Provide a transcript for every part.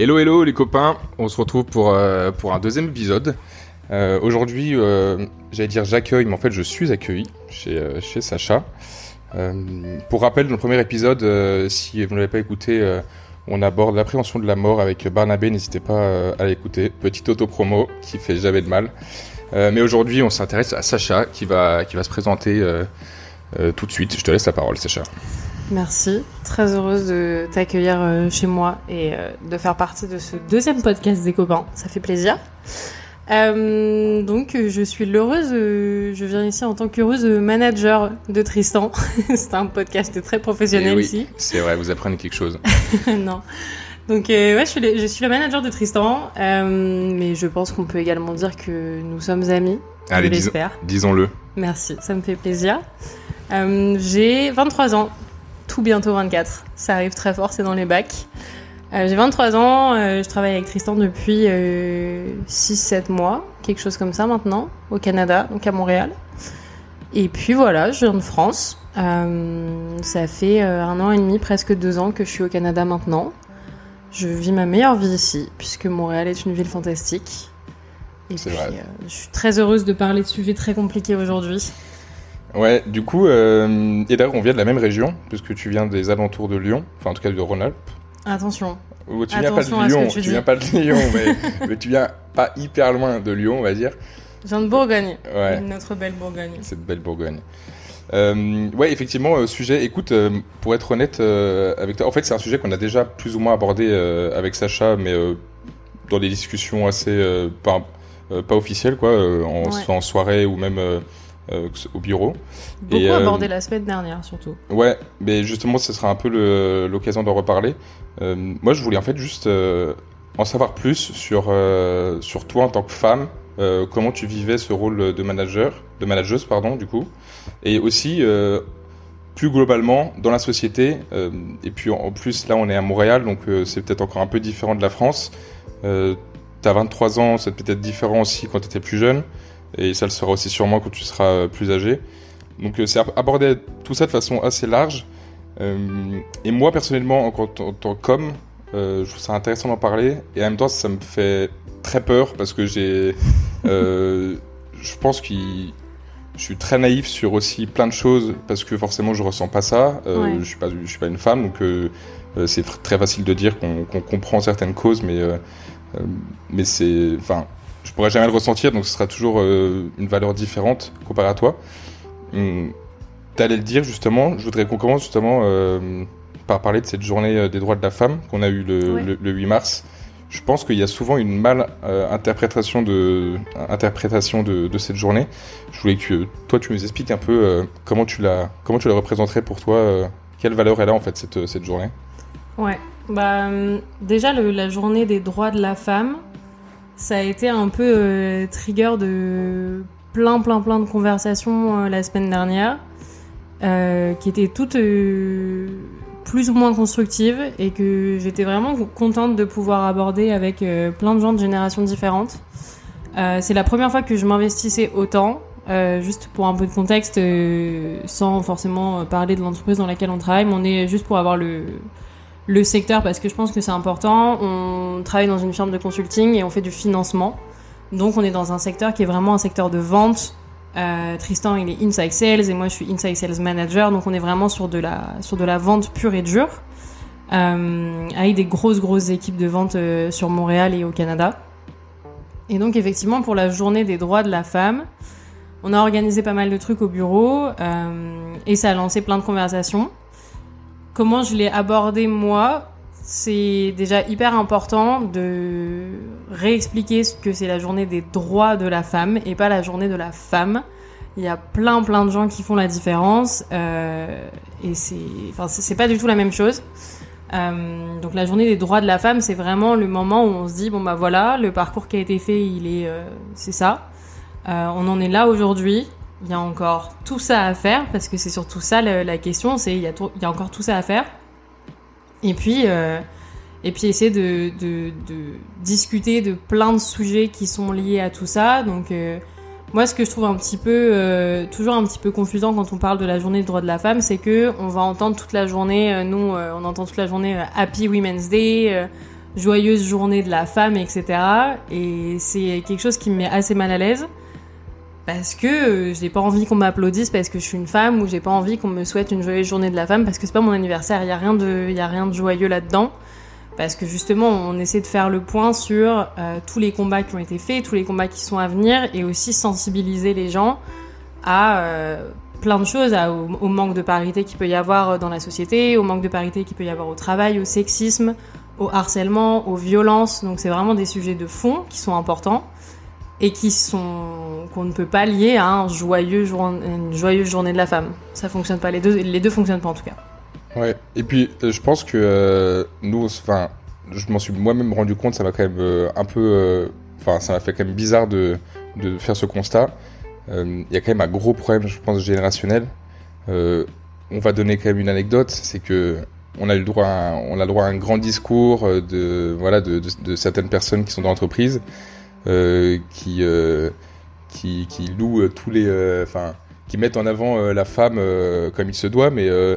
Hello hello les copains, on se retrouve pour, euh, pour un deuxième épisode. Euh, Aujourd'hui, euh, j'allais dire j'accueille, mais en fait je suis accueilli chez, chez Sacha. Pour rappel, dans le premier épisode, si vous ne l'avez pas écouté, on aborde l'appréhension de la mort avec Barnabé, n'hésitez pas à l'écouter. Petite auto-promo qui fait jamais de mal. Mais aujourd'hui, on s'intéresse à Sacha qui va, qui va se présenter tout de suite. Je te laisse la parole, Sacha. Merci, très heureuse de t'accueillir euh, chez moi et euh, de faire partie de ce deuxième podcast des copains, ça fait plaisir. Euh, donc je suis l'heureuse, je viens ici en tant qu'heureuse manager de Tristan. C'est un podcast très professionnel Eh oui, ici. C'est vrai, vous apprenez quelque chose. non. Donc euh, ouais, je suis, le, je suis le manager de Tristan, euh, mais je pense qu'on peut également dire que nous sommes amis. Allez, disons- disons-le. Merci, ça me fait plaisir. J'ai 23 ans, tout bientôt 24. Ça arrive très fort, c'est dans les bacs. Euh, j'ai 23 ans, euh, je travaille avec Tristan depuis 6-7 mois, quelque chose comme ça maintenant, au Canada, donc à Montréal. Et puis voilà, je viens de France. Euh, ça fait euh, un an et demi, presque deux ans que je suis au Canada maintenant. Je vis ma meilleure vie ici, puisque Montréal est une ville fantastique. Et puis, vrai. euh, je suis très heureuse de parler de sujets très compliqués aujourd'hui. Ouais, du coup, euh, et d'ailleurs, on vient de la même région, puisque tu viens des alentours de Lyon, enfin en tout cas de Rhône-Alpes. Attention. Ou tu viens pas de Lyon, tu tu viens pas de Lyon, mais, mais tu viens pas hyper loin de Lyon, on va dire. Je viens de Bourgogne. Ouais, Notre belle Bourgogne. cette belle Bourgogne. Euh, ouais, effectivement, euh, sujet. Écoute, euh, pour être honnête avec toi, en fait, c'est un sujet qu'on a déjà plus ou moins abordé avec Sacha, mais dans des discussions assez pas, pas officielles, quoi, en, Ouais. soit en soirée ou même euh, au bureau. Beaucoup Et, euh, abordé la semaine dernière, surtout. Ouais, mais justement, ce sera un peu l'occasion d'en reparler. Euh, moi, je voulais en fait juste en savoir plus sur, sur toi en tant que femme, euh, comment tu vivais ce rôle de manager, de manageuse, pardon, du coup, et aussi euh, plus globalement dans la société. euh, et puis en, plus, là, on est à Montréal, donc c'est peut-être encore un peu différent de la France. Euh, T'as 23 ans, c'est peut-être différent aussi quand tu étais plus jeune, et ça le sera aussi sûrement quand tu seras euh, plus âgé. Donc euh, c'est ab- aborder tout ça de façon assez large. Euh, et moi personnellement, en, tant- qu'homme, je trouve ça intéressant d'en parler. Et en même temps, ça me fait très peur parce que j'ai, euh, je pense que je suis très naïf sur aussi plein de choses parce que forcément je ressens pas ça. Euh, Ouais. Je suis pas, je suis pas une femme, donc euh, c'est tr- très facile de dire qu'on comprend certaines causes, mais euh, mais c'est, enfin, je pourrais jamais le ressentir, donc ce sera toujours euh, une valeur différente comparé à toi. Hum, T'allais le dire justement, je voudrais qu'on commence justement euh, par parler de cette journée euh, des droits de la femme qu'on a eu le, Ouais. le, le 8 mars. Je pense qu'il y a souvent une mal euh, interprétation de interprétation de, de cette journée. Je voulais que toi tu nous expliques un peu comment tu la comment tu la représenterais pour toi, quelle valeur elle a en fait cette cette journée? Ouais. Bah, hum, déjà, le- la journée des droits de la femme, ça a été un peu euh, trigger de plein, plein, plein de conversations euh, la semaine dernière, euh, qui étaient toutes plus ou moins constructives et que j'étais vraiment contente de pouvoir aborder avec plein de gens de générations différentes. C'est la première fois que je m'investissais autant. Juste pour un peu de contexte, sans forcément parler de l'entreprise dans laquelle on travaille, mais on est juste pour avoir le, le secteur parce que je pense que c'est important. On travaille dans une firme de consulting et on fait du financement. Donc on est dans un secteur qui est vraiment un secteur de vente. Euh, Tristan il est inside sales et moi je suis inside sales manager. Donc on est vraiment sur de la, sur de la vente pure et dure. Euh, avec des grosses grosses équipes de vente euh, sur Montréal et au Canada. Et donc effectivement pour la journée des droits de la femme, on a organisé pas mal de trucs au bureau euh, et ça a lancé plein de conversations. Comment je l'ai abordé moi C'est déjà hyper important de réexpliquer ce que c'est la journée des droits de la femme et pas la journée de la femme. Il y a plein plein de gens qui font la différence euh, et c'est enfin c'est pas du tout la même chose. Euh, donc la journée des droits de la femme, c'est vraiment le moment où on se dit bon bah voilà, le parcours qui a été fait, il est euh, c'est ça. Euh, on en est là aujourd'hui. Il y a encore tout ça à faire parce que c'est surtout ça la question, c'est il y a encore tout ça à faire. Et puis euh, et puis essayer de, discuter de plein de sujets qui sont liés à tout ça. Donc euh, moi, ce que je trouve un petit peu, euh, toujours un petit peu confusant quand on parle de la journée des droits de la femme, c'est que on va entendre toute la journée, nous, on entend toute la journée Happy Women's Day, joyeuse journée de la femme, etc. Et c'est quelque chose qui me met assez mal à l'aise parce que euh, j'ai pas envie qu'on m'applaudisse parce que je suis une femme ou j'ai pas envie qu'on me souhaite une joyeuse journée de la femme parce que c'est pas mon anniversaire. Il y a rien de, il y a rien de joyeux là-dedans. Parce que justement, on essaie de faire le point sur euh, tous les combats qui ont été faits, tous les combats qui sont à venir, et aussi sensibiliser les gens à euh, plein de choses, au, au manque de parité qu'il peut y avoir dans la société, au manque de parité qu'il peut y avoir au travail, au sexisme, au harcèlement, aux violences. Donc c'est vraiment des sujets de fond qui sont importants et qui sont qu'on ne peut pas lier à un joyeux jour- une joyeuse journée de la femme. Ça fonctionne pas. Les deux, les deux fonctionnent pas en tout cas. Ouais. Et puis, euh, je pense que euh, nous, enfin, je m'en suis moi-même rendu compte, ça m'a quand même euh, un peu, enfin, ça m'a fait quand même bizarre de, de faire ce constat. Il y a quand même un gros problème, je pense, générationnel. On va donner quand même une anecdote, c'est que on a le droit, à, on a le droit à un grand discours de, voilà, de, certaines personnes qui sont dans l'entreprise, qui, euh, qui, qui louent euh, tous les, euh, enfin, qui mettent en avant euh, la femme euh, comme il se doit, mais euh,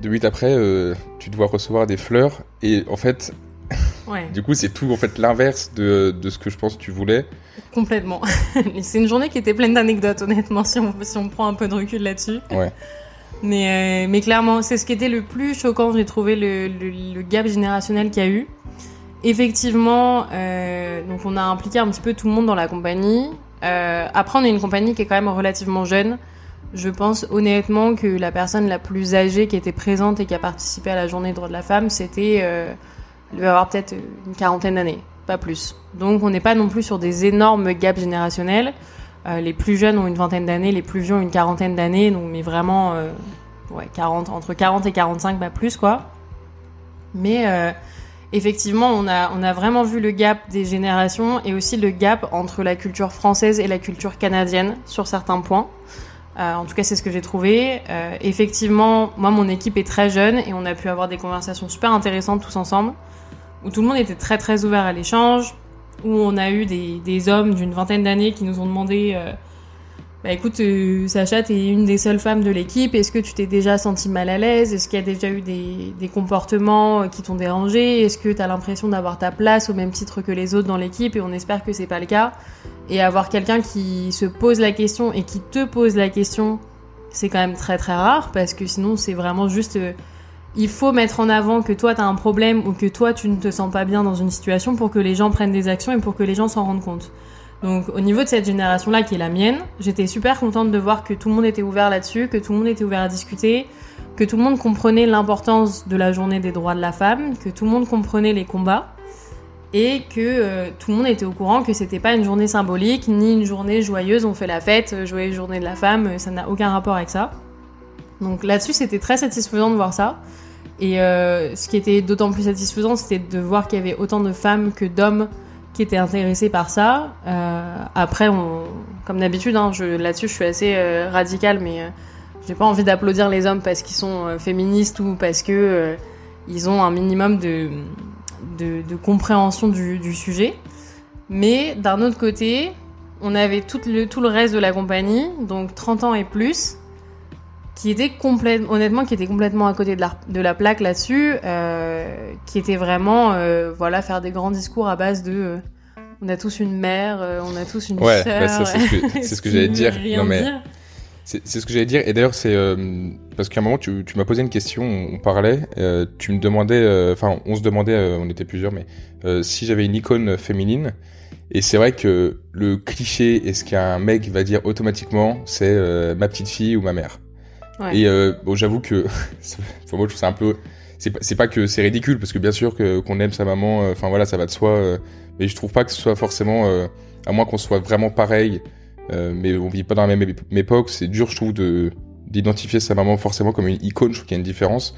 deux minutes après, euh, tu dois recevoir des fleurs. Et en fait, Ouais, du coup, c'est tout en fait l'inverse de, de ce que je pense que tu voulais. complètement. c'est une journée qui était pleine d'anecdotes, honnêtement, si on, si on prend un peu de recul là-dessus. Ouais. Mais, euh, mais clairement, c'est ce qui était le plus choquant, j'ai trouvé, le, le, le gap générationnel qu'il y a eu. Effectivement, euh, donc on a impliqué un petit peu tout le monde dans la compagnie. Euh, après, on est une compagnie qui est quand même relativement jeune. Je pense honnêtement que la personne la plus âgée qui était présente et qui a participé à la journée des droits de la femme, c'était, euh, il devait avoir peut-être une quarantaine d'années, pas plus. Donc on n'est pas non plus sur des énormes gaps générationnels. Euh, les plus jeunes ont une vingtaine d'années, les plus vieux ont une quarantaine d'années, donc mais vraiment, euh, ouais, 40, entre 40 et 45, pas plus quoi. Mais euh, effectivement, on a, on a vraiment vu le gap des générations et aussi le gap entre la culture française et la culture canadienne sur certains points. Euh, en tout cas, c'est ce que j'ai trouvé. Euh, effectivement, moi, mon équipe est très jeune et on a pu avoir des conversations super intéressantes tous ensemble, où tout le monde était très très ouvert à l'échange, où on a eu des, des hommes d'une vingtaine d'années qui nous ont demandé euh, bah écoute, euh, Sacha, t'es une des seules femmes de l'équipe. Est-ce que tu t'es déjà senti mal à l'aise? Est-ce qu'il y a déjà eu des, des comportements euh, qui t'ont dérangé? Est-ce que t'as l'impression d'avoir ta place au même titre que les autres dans l'équipe? Et on espère que c'est pas le cas. Et avoir quelqu'un qui se pose la question et qui te pose la question, c'est quand même très très rare parce que sinon c'est vraiment juste. euh, il faut mettre en avant que toi t'as un problème ou que toi tu ne te sens pas bien dans une situation pour que les gens prennent des actions et pour que les gens s'en rendent compte. Donc au niveau de cette génération-là qui est la mienne, j'étais super contente de voir que tout le monde était ouvert là-dessus, que tout le monde était ouvert à discuter, que tout le monde comprenait l'importance de la journée des droits de la femme, que tout le monde comprenait les combats et que euh, tout le monde était au courant que c'était pas une journée symbolique ni une journée joyeuse, on fait la fête, euh, joyeuse journée de la femme, euh, ça n'a aucun rapport avec ça. Donc là-dessus, c'était très satisfaisant de voir ça. Et ce qui était d'autant plus satisfaisant, c'était de voir qu'il y avait autant de femmes que d'hommes qui étaient intéressés par ça. Euh, après, comme d'habitude, hein, là-dessus, je suis assez euh, radicale, mais euh, j'ai pas envie d'applaudir les hommes parce qu'ils sont euh, féministes ou parce que euh, ils ont un minimum de, compréhension du, sujet. Mais d'un autre côté, on avait tout le, tout le reste de la compagnie, donc 30 ans et plus, qui était complètement, honnêtement, qui était complètement à côté de la, de la plaque là-dessus, qui était vraiment, voilà, faire des grands discours à base de, on a tous une mère, euh, on a tous une Ouais, sœur. bah ça, c'est ce que, ce j'allais dire. Non, mais c'est ce que j'allais dire. Et d'ailleurs, c'est euh, parce qu'à un moment, tu, tu m'as posé une question, on, parlait, euh, tu me demandais, euh, enfin, on se demandait, on était plusieurs, mais si j'avais une icône féminine. Et c'est vrai que le cliché et ce qu'un mec va dire automatiquement, c'est ma petite fille ou ma mère. Ouais. Et bon, j'avoue que, pour moi, je trouve ça un peu. C'est pas, pas que c'est ridicule parce que bien sûr que qu'on aime sa maman, euh, enfin voilà, ça va de soi. euh, mais je trouve pas que ce soit forcément, euh, à moins qu'on soit vraiment pareil, mais on vit pas dans la même ép- époque. C'est dur, je trouve, de d'identifier sa maman forcément comme une icône. Je trouve qu'il y a une différence.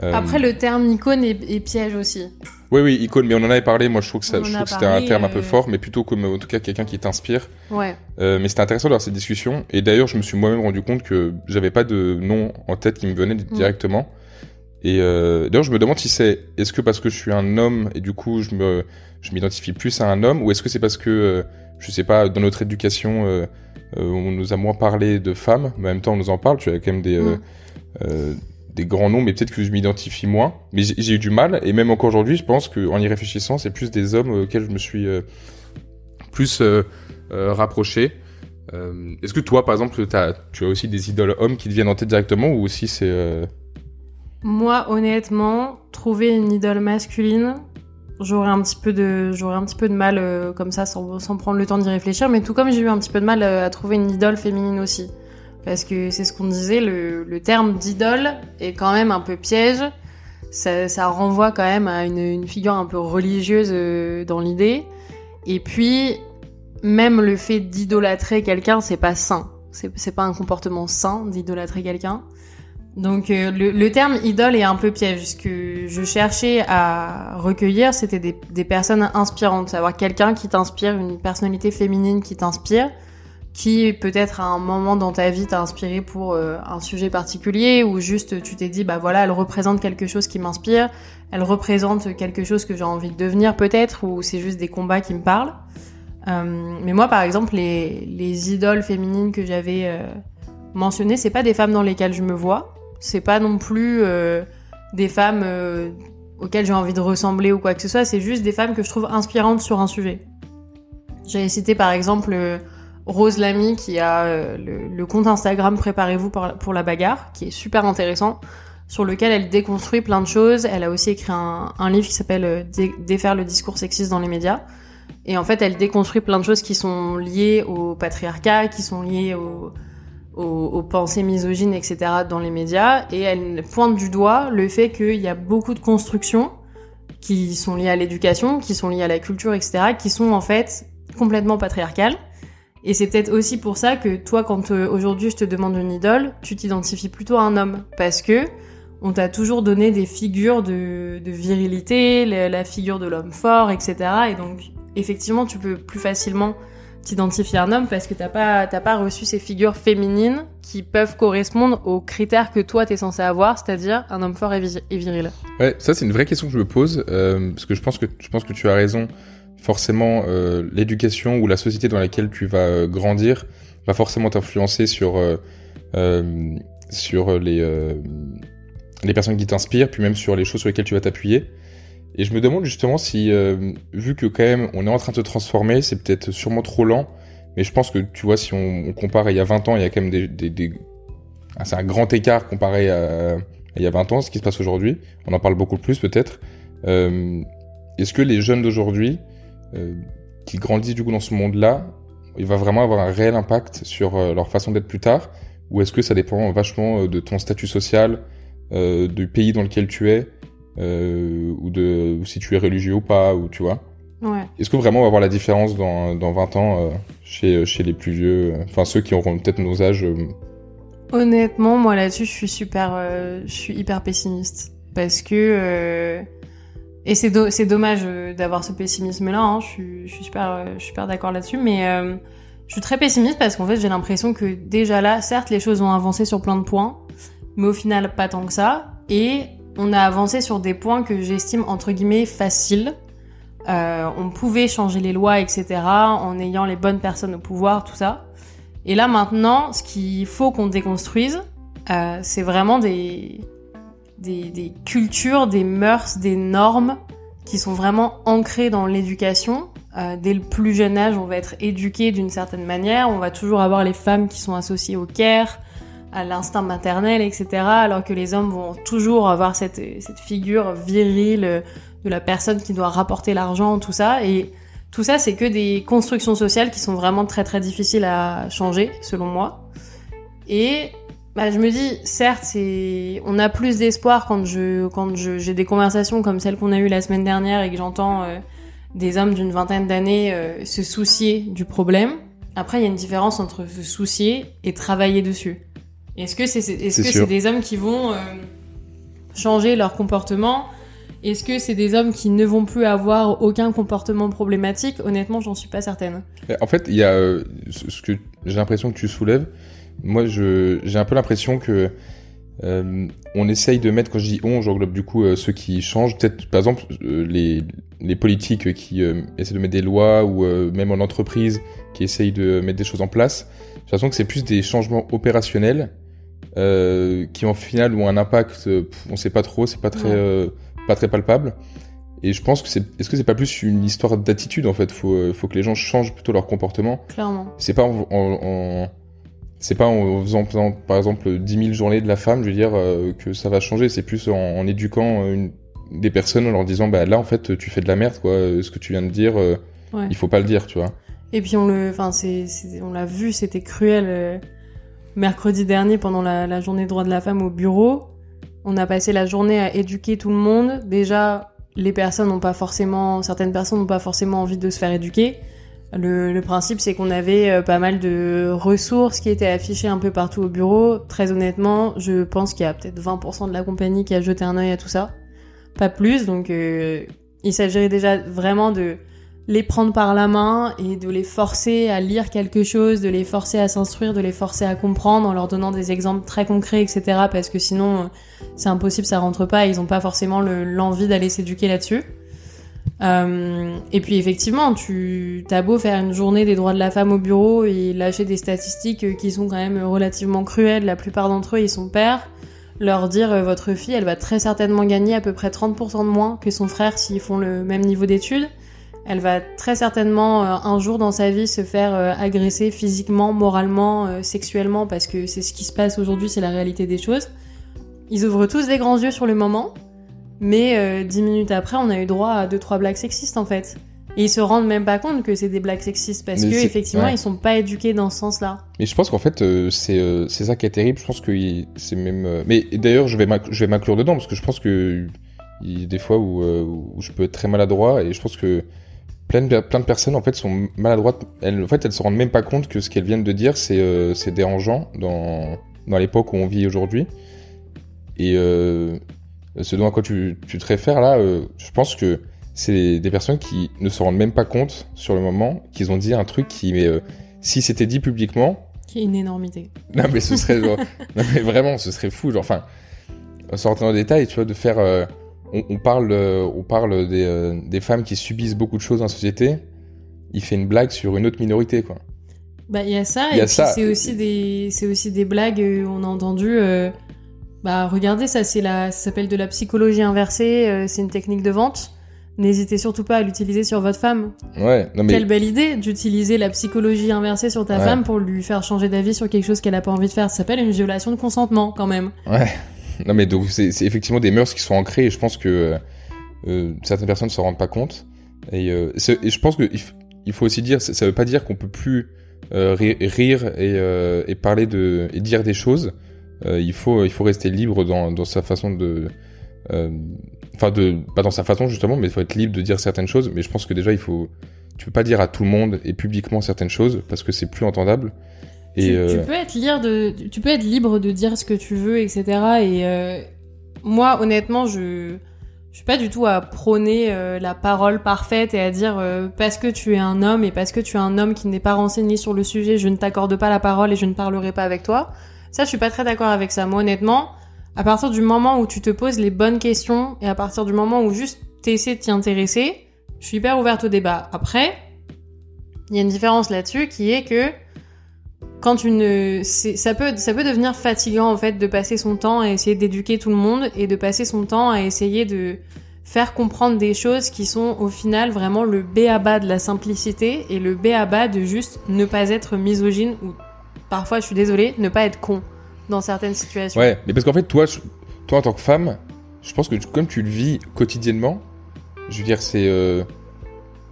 Après, le terme icône est, est piège aussi. Oui, oui, icône, mais on en avait parlé. Moi, je trouve que, ça, On en je a trouve que c'était un terme un peu fort, mais plutôt comme, en tout cas, quelqu'un qui t'inspire. Ouais. Mais c'était intéressant d'avoir cette discussion. Et d'ailleurs, je me suis moi-même rendu compte que j'avais pas de nom en tête qui me venait Mm. directement. Et euh, d'ailleurs, je me demande si c'est est-ce que parce que je suis un homme et du coup je me je m'identifie plus à un homme, ou est-ce que c'est parce que euh, je sais pas dans notre éducation euh, on nous a moins parlé de femmes, mais en même temps on nous en parle. Tu as quand même des des grands noms, mais peut-être que je m'identifie moins. Mais j'ai eu du mal, et même encore aujourd'hui, je pense qu'en y réfléchissant, c'est plus des hommes auxquels je me suis plus rapproché. Est-ce que toi, par exemple, as, tu as aussi des idoles hommes qui te viennent en tête directement, ou aussi c'est... Moi, honnêtement, trouver une idole masculine, j'aurais un petit peu de, j'aurais un petit peu de mal euh, comme ça, sans, prendre le temps d'y réfléchir. Mais tout comme j'ai eu un petit peu de mal euh, à trouver une idole féminine aussi, parce que c'est ce qu'on disait, le, terme d'idole est quand même un peu piège. Ça, renvoie quand même à une, une figure un peu religieuse euh, dans l'idée. Et puis, même le fait d'idolâtrer quelqu'un, c'est pas sain. C'est pas un comportement sain d'idolâtrer quelqu'un. Donc euh, le, terme idole est un peu piège. Ce que je cherchais à recueillir, c'était des, personnes inspirantes, savoir quelqu'un qui t'inspire, une personnalité féminine qui t'inspire, qui peut-être à un moment dans ta vie t'a inspiré pour euh, un sujet particulier, ou juste tu t'es dit bah voilà, elle représente quelque chose qui m'inspire, elle représente quelque chose que j'ai envie de devenir peut-être, ou c'est juste des combats qui me parlent. Euh, mais moi par exemple les, les idoles féminines que j'avais mentionnées, c'est pas des femmes dans lesquelles je me vois c'est pas non plus euh, des femmes euh, auxquelles j'ai envie de ressembler ou quoi que ce soit. C'est juste des femmes que je trouve inspirantes sur un sujet. J'avais cité par exemple euh, Rose Lamy qui a le, compte Instagram Préparez-vous pour la bagarre, qui est super intéressant, sur lequel elle déconstruit plein de choses. Elle a aussi écrit un, un livre qui s'appelle Défaire le discours sexiste dans les médias. Et en fait, elle déconstruit plein de choses qui sont liées au patriarcat, qui sont liées au, aux, pensées misogynes, etc. dans les médias, et elle pointe du doigt le fait qu'il y a beaucoup de constructions qui sont liées à l'éducation, qui sont liées à la culture, etc., qui sont en fait complètement patriarcales. Et c'est peut-être aussi pour ça que toi, quand euh, aujourd'hui je te demande une idole, tu t'identifies plutôt à un homme, parce que on t'a toujours donné des figures de, virilité, la figure de l'homme fort, etc. Et donc, effectivement, tu peux plus facilement t'identifier à un homme parce que t'as pas t'as pas reçu ces figures féminines qui peuvent correspondre aux critères que toi t'es censé avoir, c'est-à-dire un homme fort et, viril. Ouais, ça c'est une vraie question que je me pose euh, parce que je pense que je pense que tu as raison. Forcément, euh, l'éducation ou la société dans laquelle tu vas euh, grandir va forcément t'influencer sur sur les les personnes qui t'inspirent, puis même sur les choses sur lesquelles tu vas t'appuyer. Et je me demande justement si, euh, vu que quand même on est en train de se transformer, c'est peut-être sûrement trop lent, mais je pense que tu vois, si on, compare il y a 20 ans, il y a quand même des. Ah, c'est un grand écart comparé à, il y a 20 ans, ce qui se passe aujourd'hui. On en parle beaucoup plus peut-être. Euh, Est-ce que les jeunes d'aujourd'hui, euh, qui grandissent du coup dans ce monde-là, il va vraiment avoir un réel impact sur leur façon d'être plus tard? Ou est-ce que ça dépend vachement de ton statut social, du pays dans lequel tu es? Euh, ou de ou si tu es religieux ou pas, ou tu vois. Ouais. Est-ce que vraiment on va voir la différence dans, dans 20 ans euh, chez, chez les plus vieux, euh, enfin ceux qui auront peut-être nos âges euh Honnêtement, moi là-dessus, je suis super, je suis hyper pessimiste parce que et c'est do c'est dommage d'avoir ce pessimisme-là. Hein, je suis je suis super je suis super d'accord là-dessus, mais je suis très pessimiste parce qu'en fait j'ai l'impression que déjà là, certes les choses ont avancé sur plein de points, mais au final pas tant que ça. Et on a avancé sur des points que j'estime entre guillemets faciles. Euh, on pouvait changer les lois, etc., en ayant les bonnes personnes au pouvoir, tout ça. Et là maintenant, ce qu'il faut qu'on déconstruise, euh, c'est vraiment des, des, cultures, des mœurs, des normes qui sont vraiment ancrées dans l'éducation. Euh, dès le plus jeune âge, on va être éduqué d'une certaine manière. On va toujours avoir les femmes qui sont associées au care, à l'instinct maternel, etc. Alors que les hommes vont toujours avoir cette, cette figure virile de la personne qui doit rapporter l'argent, tout ça. Et tout ça, c'est que des constructions sociales qui sont vraiment très très difficiles à changer, selon moi. Et bah, je me dis, certes, on a plus d'espoir quand je, quand j'ai des conversations comme celle qu'on a eue la semaine dernière et que j'entends euh, des hommes d'une vingtaine d'années euh, se soucier du problème. Après, il y a une différence entre se soucier et travailler dessus. Est-ce que c'est est-ce que c'est des hommes qui vont euh, changer leur comportement? Est-ce que c'est des hommes qui ne vont plus avoir aucun comportement problématique? Honnêtement, j'en suis pas certaine. En fait, il y a euh, ce que j'ai l'impression que tu soulèves. Moi, j'ai un peu l'impression que euh, on essaye de mettre, quand je dis on, j'englobe du coup ceux qui changent. Peut-être, par exemple, les, les politiques qui essaient de mettre des lois ou même en entreprise qui essayent de mettre des choses en place. J'ai l'impression que c'est plus des changements opérationnels euh, qui en final ont un impact, euh, on sait pas trop, c'est pas très, euh, pas très palpable. Et je pense que c'est, est-ce que c'est pas plus une histoire d'attitude en fait? Faut, faut que les gens changent plutôt leur comportement. Clairement. C'est pas en, en- en- c'est pas en faisant par exemple, par exemple 10 000 journées de la femme, je veux dire, euh, que ça va changer. C'est plus en, en éduquant une- des personnes en leur disant, bah là en fait tu fais de la merde quoi. Ce que tu viens de dire, euh, Ouais. il faut pas le dire, tu vois. Et puis on le, enfin c'est- on l'a vu, c'était cruel. Mercredi dernier, pendant la, journée droit de la femme au bureau, on a passé la journée à éduquer tout le monde. Déjà, les personnes n'ont pas forcément, certaines personnes n'ont pas forcément envie de se faire éduquer. Le, le principe, c'est qu'on avait euh, pas mal de ressources qui étaient affichées un peu partout au bureau. Très honnêtement, je pense qu'il y a peut-être 20% de la compagnie qui a jeté un œil à tout ça. Pas plus, donc euh, il s'agirait déjà vraiment de les prendre par la main et de les forcer à lire quelque chose, de les forcer à s'instruire, de les forcer à comprendre en leur donnant des exemples très concrets, etc. Parce que sinon, euh, c'est impossible, ça rentre pas, et ils ont pas forcément le- l'envie d'aller s'éduquer là-dessus. Euh, et puis effectivement, tu as beau faire une journée des droits de la femme au bureau et lâcher des statistiques euh, qui sont quand même relativement cruelles, la plupart d'entre eux ils sont pères, leur dire votre fille elle va très certainement gagner à peu près 30% de moins que son frère s'ils font le même niveau d'études. Elle va très certainement euh, un jour dans sa vie se faire euh, agresser physiquement, moralement, euh, sexuellement parce que c'est ce qui se passe aujourd'hui, c'est la réalité des choses. Ils ouvrent tous des grands yeux sur le moment, mais dix minutes après, on a eu droit à deux trois blagues sexistes en fait. Et ils se rendent même pas compte que c'est des blagues sexistes parce Mais que effectivement ouais. ils sont pas éduqués dans ce sens-là. Mais je pense qu'en fait, euh, c'est euh, c'est ça qui est terrible. Je pense que c'est même. euh, Mais d'ailleurs, je vais je vais m'inclure dedans parce que je pense que il y a des fois où, où je peux être très maladroit et je pense que plein de, plein de personnes en fait sont maladroites. Elles, en fait, elles se rendent même pas compte que ce qu'elles viennent de dire, c'est euh, dérangeant dans dans l'époque où on vit aujourd'hui. Et euh, ce dont à quoi tu, tu te réfères là, euh, je pense que c'est des personnes qui ne se rendent même pas compte sur le moment qu'ils ont dit un truc qui, mais, euh, si c'était dit publiquement, Qui est une énormité. non mais ce serait genre, non mais vraiment, ce serait fou. Genre, enfin, sans rentrer dans le détail, tu vois, de faire, on, on parle, euh, on parle des, euh, des femmes qui subissent beaucoup de choses dans la société. Il fait une blague sur une autre minorité, quoi. Bah, il y a ça, y et a puis ça. c'est aussi des, aussi des blagues, euh, on a entendu, euh, bah, regardez, ça, c'est la, ça s'appelle de la psychologie inversée, euh, c'est une technique de vente. N'hésitez surtout pas à l'utiliser sur votre femme. Ouais, non mais Quelle belle idée d'utiliser la psychologie inversée sur ta Ouais. femme pour lui faire changer d'avis sur quelque chose qu'elle a pas envie de faire. Ça s'appelle une violation de consentement, quand même. Ouais. Non, mais donc, c'est effectivement des mœurs qui sont ancrées et je pense que euh, certaines personnes ne s'en rendent pas compte. Et, euh, je pense qu'il il faut aussi dire, ça, ça veut pas dire qu'on peut plus euh, ri- rire et, et parler de, et dire des choses. Il, faut, il faut rester libre dans, dans sa façon de. Enfin, de, pas dans sa façon justement, mais il faut être libre de dire certaines choses. Mais je pense que déjà, il faut. Tu peux pas dire à tout le monde et publiquement certaines choses parce que c'est plus entendable. Et tu, euh, tu peux être libre de, tu peux être libre de dire ce que tu veux, etc. Et euh, moi, honnêtement, je, je suis pas du tout à prôner euh, la parole parfaite et à dire euh, parce que tu es un homme et parce que tu es un homme qui n'est pas renseigné sur le sujet, je ne t'accorde pas la parole et je ne parlerai pas avec toi. Ça, je suis pas très d'accord avec ça. Moi, honnêtement, à partir du moment où tu te poses les bonnes questions et à partir du moment où juste t'essaies de t'y intéresser, je suis hyper ouverte au débat. Après, il y a une différence là-dessus qui est que quand tu ne, c'est- ça peut, ça peut devenir fatigant en fait de passer son temps à essayer d'éduquer tout le monde et de passer son temps à essayer de faire comprendre des choses qui sont au final vraiment le b à bas de la simplicité et le b à bas de juste ne pas être misogyne ou parfois, je suis désolée, ne pas être con dans certaines situations. Ouais, mais parce qu'en fait, toi, toi en tant que femme, je pense que comme tu le vis quotidiennement, je veux dire, c'est euh,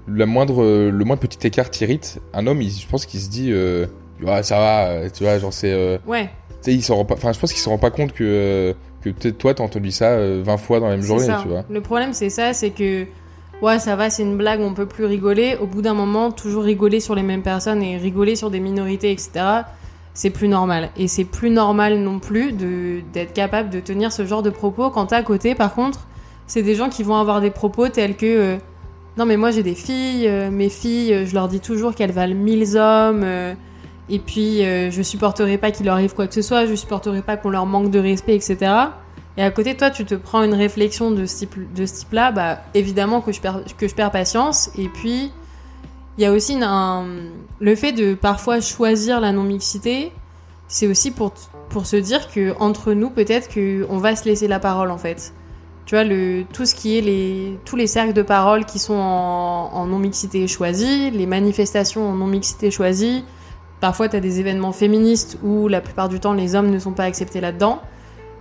la moindre, le moindre petit écart t'irrite. Un homme, il, je pense qu'il se dit, euh, ouais, ça va, euh, tu vois, genre c'est, euh, Ouais, tu sais, il s'en rend pas, enfin, je pense qu'il s'en rend pas compte que euh, que peut-être toi, t'as entendu ça euh, 20 fois dans la même journée, ça. tu vois. Le problème, c'est ça, c'est que ouais, ça va, c'est une blague, on peut plus rigoler. Au bout d'un moment, toujours rigoler sur les mêmes personnes et rigoler sur des minorités, etc. C'est plus normal. Et c'est plus normal non plus de d'être capable de tenir ce genre de propos quand à côté, par contre, c'est des gens qui vont avoir des propos tels que euh, non mais moi j'ai des filles, euh, mes filles, je leur dis toujours qu'elles valent mille hommes. euh, et puis, euh, je supporterai pas qu'il leur arrive quoi que ce soit, je supporterai pas qu'on leur manque de respect, etc. Et à côté, toi, tu te prends une réflexion de ce type-là, bah, évidemment que je perds, que je perds patience. Et puis, il y a aussi le fait de parfois choisir la non-mixité. c'est aussi pour, pour se dire que entre nous, peut-être qu'on va se laisser la parole en fait. Tu vois, le, tout ce qui est les, tous les cercles de parole qui sont en, non-mixité choisie, les manifestations en non-mixité choisie. Parfois, tu as des événements féministes où la plupart du temps les hommes ne sont pas acceptés là-dedans.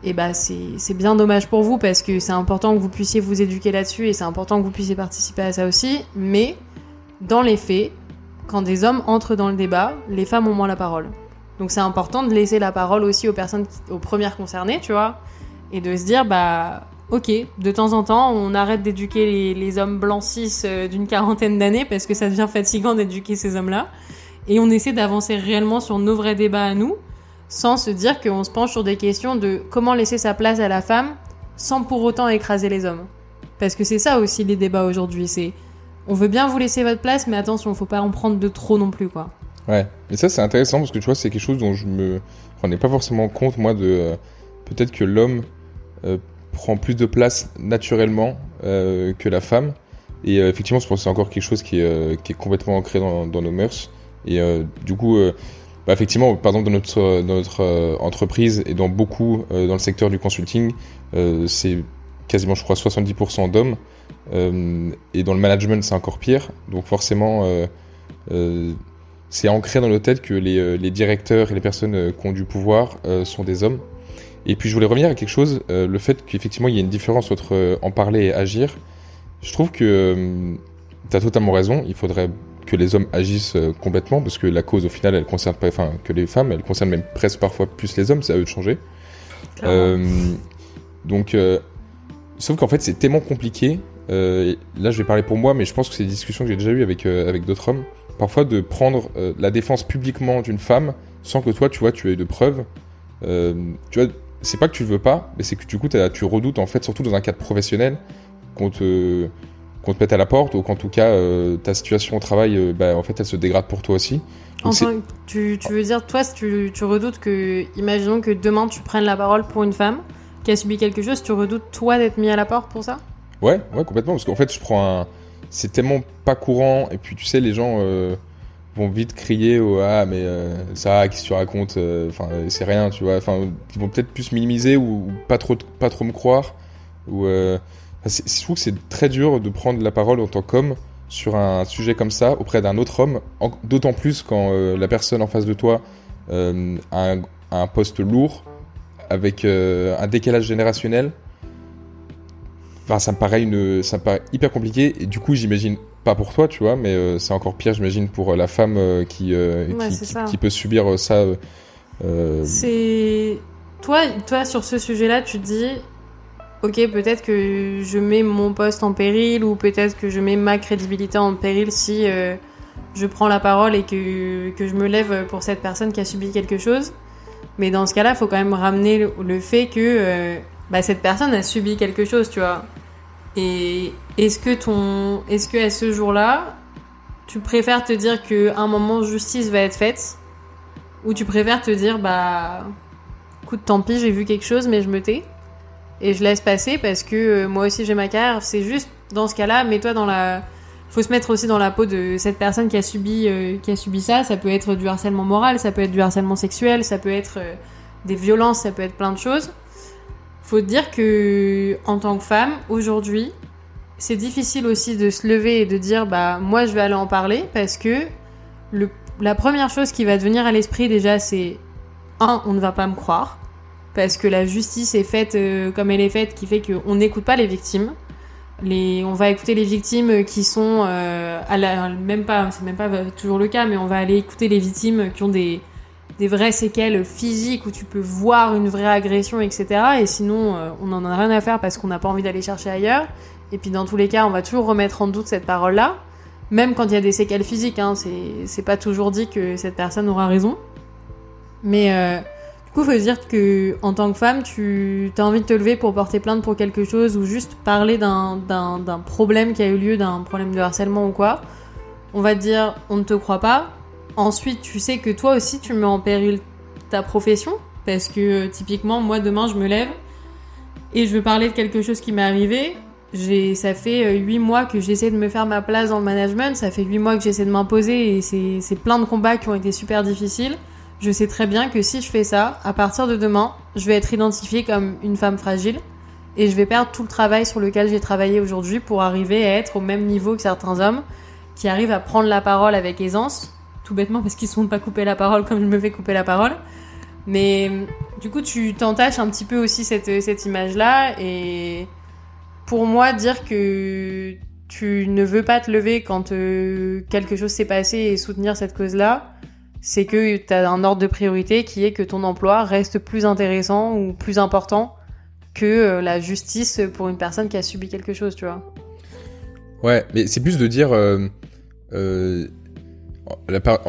Et bah, c'est bien dommage pour vous parce que c'est important que vous puissiez vous éduquer là-dessus et c'est important que vous puissiez participer à ça aussi. Mais dans les faits, quand des hommes entrent dans le débat, les femmes ont moins la parole. Donc c'est important de laisser la parole aussi aux personnes, aux premières concernées, tu vois, et de se dire, bah, ok, de temps en temps, on arrête d'éduquer les, hommes blancs cis euh, d'une quarantaine d'années parce que ça devient fatigant d'éduquer ces hommes-là, et on essaie d'avancer réellement sur nos vrais débats à nous, sans se dire qu'on se penche sur des questions de comment laisser sa place à la femme sans pour autant écraser les hommes. Parce que c'est ça aussi les débats aujourd'hui, c'est on veut bien vous laisser votre place, mais attention, faut pas en prendre de trop non plus, quoi. Ouais, et ça c'est intéressant parce que tu vois, c'est quelque chose dont je me rendais pas forcément compte, moi, de euh, peut-être que l'homme euh, prend plus de place naturellement euh, que la femme. Et effectivement, je pense c'est encore quelque chose qui est, complètement ancré dans, nos mœurs. Et du coup, bah, effectivement, par exemple, dans notre, notre entreprise et dans beaucoup dans le secteur du consulting, c'est quasiment, je crois, 70% d'hommes. et dans le management, c'est encore pire. Donc forcément, c'est ancré dans nos têtes que les, euh, directeurs et les personnes euh, qui ont du pouvoir euh, sont des hommes. Et puis je voulais revenir à quelque chose, le fait qu'effectivement il y a une différence entre en parler et agir. Je trouve que tu as totalement raison, il faudrait que les hommes agissent complètement parce que la cause au final elle concerne pas, enfin que les femmes, elle concerne même presque parfois plus les hommes, c'est à eux de changer. donc, sauf qu'en fait c'est tellement compliqué. là je vais parler pour moi, mais je pense que c'est des discussions que j'ai déjà eues avec, avec d'autres hommes parfois de prendre euh, la défense publiquement d'une femme sans que toi, tu vois, tu aies de preuves. Euh, tu vois, c'est pas que tu veux pas, mais c'est que du coup, tu redoutes, en fait, surtout dans un cadre professionnel, qu'on te, qu'on te mette à la porte ou qu'en tout cas, euh, ta situation au travail, bah, en fait, elle se dégrade pour toi aussi. tu, tu, veux dire, toi, tu, tu redoutes que, imaginons que demain, tu prennes la parole pour une femme qui a subi quelque chose, tu redoutes, toi, d'être mis à la porte pour ça? Ouais, ouais, complètement, parce qu'en fait, je prends un c'est tellement pas courant. Et puis, tu sais, les gens euh, vont vite crier au Ah, mais euh, ça, qu'est-ce que tu racontes euh, Enfin, c'est rien, tu vois. Enfin, ils vont peut-être plus minimiser ou, pas, trop, pas trop me croire. Ou, je trouve que c'est très dur de prendre la parole en tant qu'homme sur un sujet comme ça auprès d'un autre homme, d'autant plus quand la personne en face de toi a un, a, un, poste lourd, avec un décalage générationnel ça me paraît une, ça me paraît hyper compliqué. Et du coup, j'imagine pas pour toi, tu vois, mais euh, c'est encore pire, j'imagine, pour euh, la femme euh, qui, qui, peut subir ça. C'est toi, toi sur ce sujet-là, tu te dis, ok, peut-être que je mets mon poste en péril ou peut-être que je mets ma crédibilité en péril si je prends la parole et que, que je me lève pour cette personne qui a subi quelque chose. Mais dans ce cas-là, il faut quand même ramener le, fait que bah, cette personne a subi quelque chose, tu vois. Et est-ce que ton, est-ce que à ce jour-là, tu préfères te dire que un moment justice va être faite, ou tu préfères te dire bah, écoute, tant pis, j'ai vu quelque chose, mais je me tais? Et je laisse passer parce que euh, moi aussi j'ai ma carrière. C'est juste dans ce cas-là, mets-toi dans la, faut se mettre aussi dans la peau de cette personne qui a subi, euh, qui a subi ça. Ça peut être du harcèlement moral, ça peut être du harcèlement sexuel, ça peut être euh, des violences, ça peut être plein de choses faut dire que en tant que femme, aujourd'hui, c'est difficile aussi de se lever et de dire bah moi je vais aller en parler parce que la première chose qui va te venir à l'esprit déjà c'est un on ne va pas me croire parce que la justice est faite euh, comme elle est faite qui fait qu'on n'écoute pas les victimes on va écouter les victimes qui sont euh, à la, même pas c'est même pas toujours le cas mais on va aller écouter les victimes qui ont des vraies séquelles physiques où tu peux voir une vraie agression, etc. Et sinon, euh, on n'en a rien à faire parce qu'on n'a pas envie d'aller chercher ailleurs. Et puis dans tous les cas, on va toujours remettre en doute cette parole-là, même quand il y a des séquelles physiques. Hein, c'est pas toujours dit que cette personne aura raison. Mais faut dire que en tant que femme, tu as envie de te lever pour porter plainte pour quelque chose ou juste parler d'un problème qui a eu lieu, d'un problème de harcèlement ou quoi. On va te dire, on ne te croit pas, Ensuite, tu sais que toi aussi, tu mets en péril ta profession. Parce que euh, typiquement, moi, demain, je me lève et je veux parler de quelque chose qui m'est arrivé. Ça fait euh, huit mois que j'essaie de me faire ma place dans le management. Ça fait huit mois que j'essaie de m'imposer et c'est, plein de combats qui ont été super difficiles. Je sais très bien que si je fais ça, à partir de demain, je vais être identifiée comme une femme fragile et je vais perdre tout le travail sur lequel j'ai travaillé aujourd'hui pour arriver à être au même niveau que certains hommes qui arrivent à prendre la parole avec aisance, tout bêtement parce qu'ils ne sont pas coupés la parole comme je me fais couper la parole. Mais du coup, tu t'entaches un petit peu aussi cette, cette image-là et pour moi, dire que tu ne veux pas te lever quand euh, quelque chose s'est passé et soutenir cette cause-là, c'est que tu as un ordre de priorité qui est que ton emploi reste plus intéressant ou plus important que euh, la justice pour une personne qui a subi quelque chose, tu vois. Ouais, mais c'est plus de dire... Euh,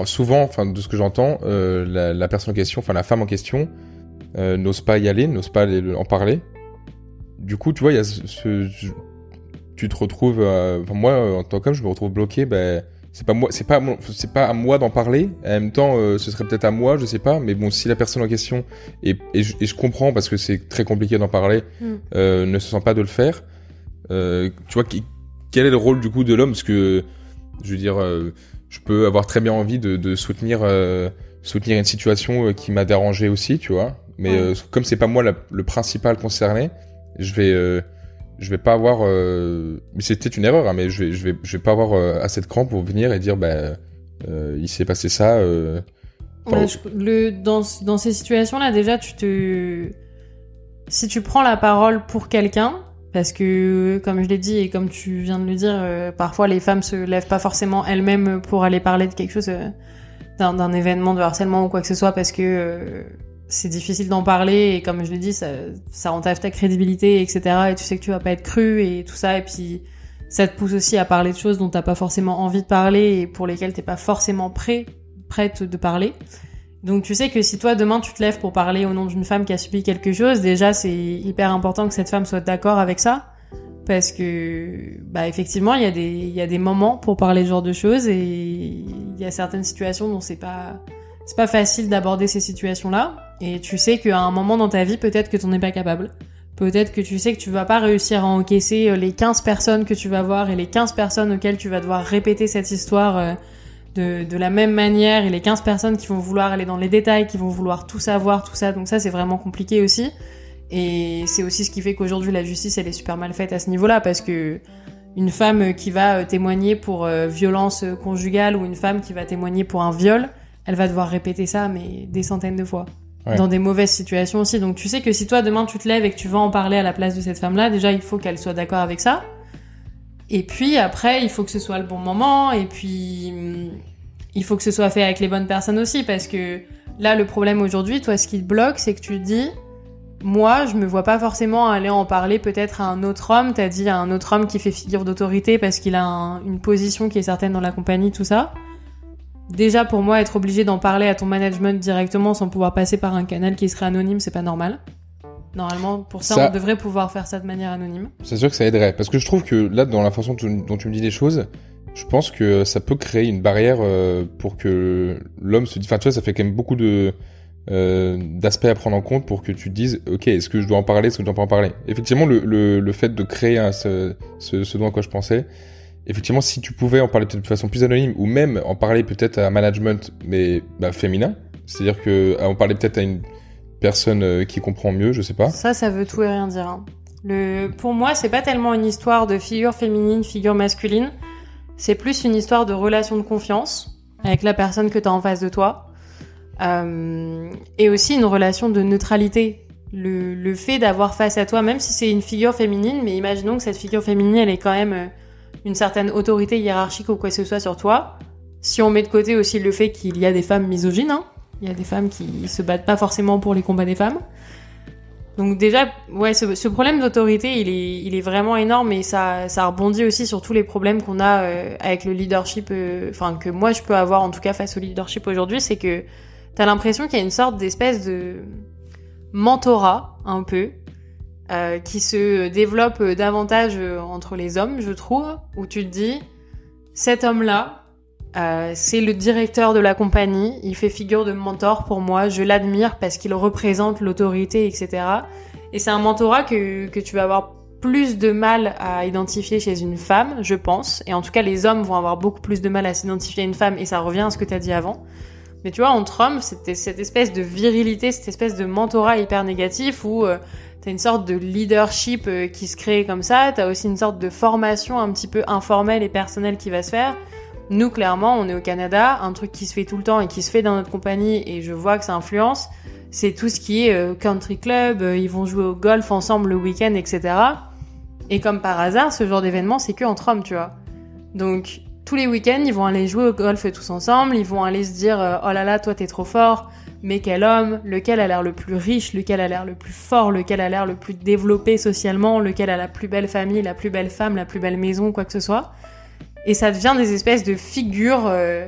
souvent, enfin de ce que j'entends, la, personne en question, enfin la femme en question, n'ose pas y aller, n'ose pas en parler. Du coup, tu vois, il y a tu te retrouves, moi en tant qu'homme, je me retrouve bloqué. Ben, c'est pas moi, c'est pas c'est pas à moi d'en parler. En même temps, euh, ce serait peut-être à moi, je sais pas. Mais bon, si la personne en question et, et, je, comprends parce que c'est très compliqué d'en parler, mm. euh, ne se sent pas de le faire. Euh, tu vois, quel est le rôle du coup de l'homme? Parce que je veux dire, euh, je peux avoir très bien envie de, de soutenir euh, soutenir une situation qui m'a dérangé aussi, tu vois. Mais comme c'est pas moi le principal concerné, je vais je vais pas avoir euh... c'était une erreur hein, mais je vais je vais je vais pas avoir euh, assez de cran pour venir et dire ben euh, il s'est passé ça euh... le dans dans ces situations là déjà tu te si tu prends la parole pour quelqu'un parce que comme je l'ai dit et comme tu viens de le dire parfois les femmes se lèvent pas forcément elles-mêmes pour aller parler de quelque chose d'un événement de harcèlement ou quoi que ce soit parce que c'est difficile d'en parler et comme je l'ai dit, ça, ça enlève ta crédibilité, etc. Et tu sais que tu vas pas être cru et tout ça. Et puis ça te pousse aussi à parler de choses dont t'as pas forcément envie de parler et pour lesquelles t'es pas forcément prêt, prête de parler. Donc tu sais que si toi demain tu te lèves pour parler au nom d'une femme qui a subi quelque chose, déjà c'est hyper important que cette femme soit d'accord avec ça. Parce que, bah, effectivement, il y a des, y a des moments pour parler ce genre de choses et il y a certaines situations dont c'est pas, c'est pas facile d'aborder ces situations-là. Et tu sais qu'à un moment dans ta vie, peut-être que t'en es pas capable. Peut-être que tu sais que tu vas pas réussir à encaisser euh, les 15 personnes que tu vas voir et les 15 personnes auxquelles tu vas devoir répéter cette histoire euh, de, la même manière et les 15 personnes qui vont vouloir aller dans les détails, qui vont vouloir tout savoir, tout ça. Donc ça, c'est vraiment compliqué aussi. Et c'est aussi ce qui fait qu'aujourd'hui, la justice, elle est super mal faite à ce niveau-là parce que une femme qui va euh, témoigner pour violence conjugale ou une femme qui va témoigner pour un viol, elle va devoir répéter ça, mais des centaines de fois. Dans des mauvaises situations aussi. Donc tu sais que si toi demain tu te lèves et que tu vas en parler à la place de cette femme-là, déjà il faut qu'elle soit d'accord avec ça. Et puis après, il faut que ce soit le bon moment. Et puis hum, il faut que ce soit fait avec les bonnes personnes aussi. Parce que là, le problème aujourd'hui, toi, ce qui te bloque, c'est que tu te dis, moi, je me vois pas forcément aller en parler peut-être à un autre homme. T'as dit à un autre homme qui fait figure d'autorité parce qu'il a une position qui est certaine dans la compagnie, tout ça déjà pour moi être obligé d'en parler à ton management directement sans pouvoir passer par un canal qui serait anonyme, c'est pas normal. Normalement, pour ça, on devrait pouvoir faire ça de manière anonyme. C'est sûr que ça aiderait. Parce que je trouve que là, dans la façon dont tu me dis les choses, je pense que ça peut créer une barrière euh, pour que l'homme se dise... Enfin, tu vois, ça fait quand même beaucoup de euh, d'aspects à prendre en compte pour que tu te dises, ok, est-ce que je dois en parler, est-ce que je dois pas en parler? Effectivement, le, le, le fait de créer ce, ce, ce dont à quoi je pensais, effectivement, si tu pouvais en parler peut-être de façon plus anonyme, ou même en parler peut-être à un management, mais bah, féminin, c'est-à-dire que en parler peut-être à une personne euh, qui comprend mieux, je sais pas. Ça, ça veut tout et rien dire. Hein. Pour moi, c'est pas tellement une histoire de figure féminine, figure masculine. C'est plus une histoire de relation de confiance avec la personne que tu as en face de toi. Euh... Et aussi une relation de neutralité. Le, le fait d'avoir face à toi, même si c'est une figure féminine, mais imaginons que cette figure féminine, elle est quand même euh, une certaine autorité hiérarchique ou quoi que ce soit sur toi. Si on met de côté aussi le fait qu'il y a des femmes misogynes, hein, il y a des femmes qui se battent pas forcément pour les combats des femmes. Donc déjà, ouais, ce, problème d'autorité, il est, il est vraiment énorme et ça, ça rebondit aussi sur tous les problèmes qu'on a euh, avec le leadership, euh, enfin que moi je peux avoir en tout cas face au leadership aujourd'hui, c'est que t'as l'impression qu'il y a une sorte d'espèce de mentorat un peu euh, qui se développe davantage euh, entre les hommes, je trouve, où tu te dis, cet homme-là, euh, c'est le directeur de la compagnie, il fait figure de mentor pour moi, je l'admire parce qu'il représente l'autorité, etc. Et c'est un mentorat que, que tu vas avoir plus de mal à identifier chez une femme, je pense. Et en tout cas, les hommes vont avoir beaucoup plus de mal à s'identifier à une femme, et ça revient à ce que tu as dit avant. Mais tu vois, entre hommes, c'était cette espèce de virilité, cette espèce de mentorat hyper négatif où t'as une sorte de leadership euh, qui se crée comme ça, t'as aussi une sorte de formation un petit peu informelle et personnelle qui va se faire. Nous, clairement, on est au Canada, un truc qui se fait tout le temps et qui se fait dans notre compagnie, et je vois que ça influence, c'est tout ce qui est euh, country club, euh, ils vont jouer au golf ensemble le week-end, etc. Et comme par hasard, ce genre d'événement, c'est que entre hommes, tu vois. Donc, tous les week-ends, ils vont aller jouer au golf tous ensemble, ils vont aller se dire oh là là, toi t'es trop fort, mais quel homme, lequel a l'air le plus riche, lequel a l'air le plus fort, lequel a l'air le plus développé socialement, lequel a la plus belle famille, la plus belle femme, la plus belle maison, quoi que ce soit. Et ça devient des espèces de figures euh,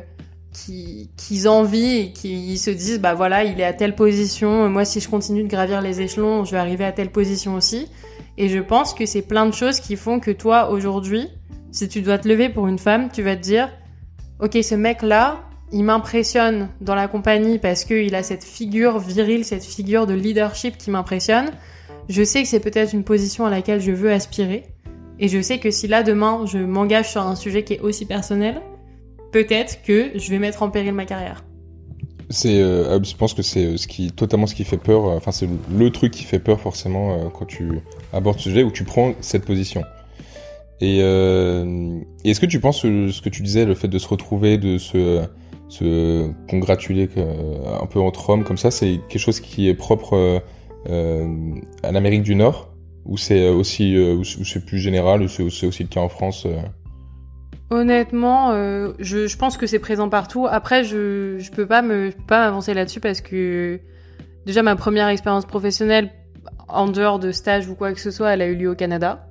qui qu'ils envient et qui se disent bah voilà, il est à telle position, moi si je continue de gravir les échelons, je vais arriver à telle position aussi. Et je pense que c'est plein de choses qui font que toi aujourd'hui, si tu dois te lever pour une femme, tu vas te dire OK, ce mec-là, il m'impressionne dans la compagnie parce qu'il a cette figure virile, cette figure de leadership qui m'impressionne. Je sais que c'est peut-être une position à laquelle je veux aspirer. Et je sais que si là demain je m'engage sur un sujet qui est aussi personnel, peut-être que je vais mettre en péril ma carrière. C'est, euh, je pense que c'est euh, totalement ce qui fait peur. euh, Enfin, c'est le truc qui fait peur forcément quand tu abordes ce sujet où tu prends cette position. Et, est-ce que tu penses ce que tu disais, le fait de se retrouver, de se, se congratuler euh, un peu entre hommes comme ça, c'est quelque chose qui est propre euh, euh, à l'Amérique du Nord ou c'est aussi c'est plus général ou c'est aussi le cas en France Honnêtement, je, pense que c'est présent partout. Après, je, je peux pas me peux pas m'avancer là-dessus parce que déjà ma première expérience professionnelle en dehors de stage ou quoi que ce soit, elle a eu lieu au Canada.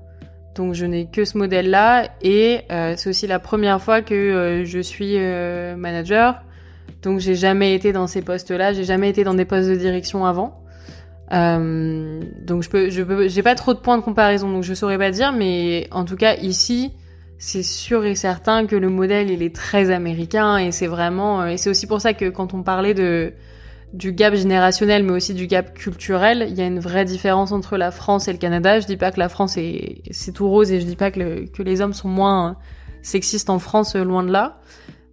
Donc je n'ai que ce modèle-là et euh, c'est aussi la première fois que euh, je suis euh, manager. Donc j'ai jamais été dans ces postes-là, j'ai jamais été dans des postes de direction avant. Donc je peux, je peux, j'ai pas trop de points de comparaison, donc je saurais pas dire, mais en tout cas ici, c'est sûr et certain que le modèle il est très américain et c'est vraiment, et c'est aussi pour ça que quand on parlait de du gap générationnel, mais aussi du gap culturel, il y a une vraie différence entre la France et le Canada. Je dis pas que la France est c'est tout rose et je dis pas que, le- que les hommes sont moins sexistes en France, loin de là.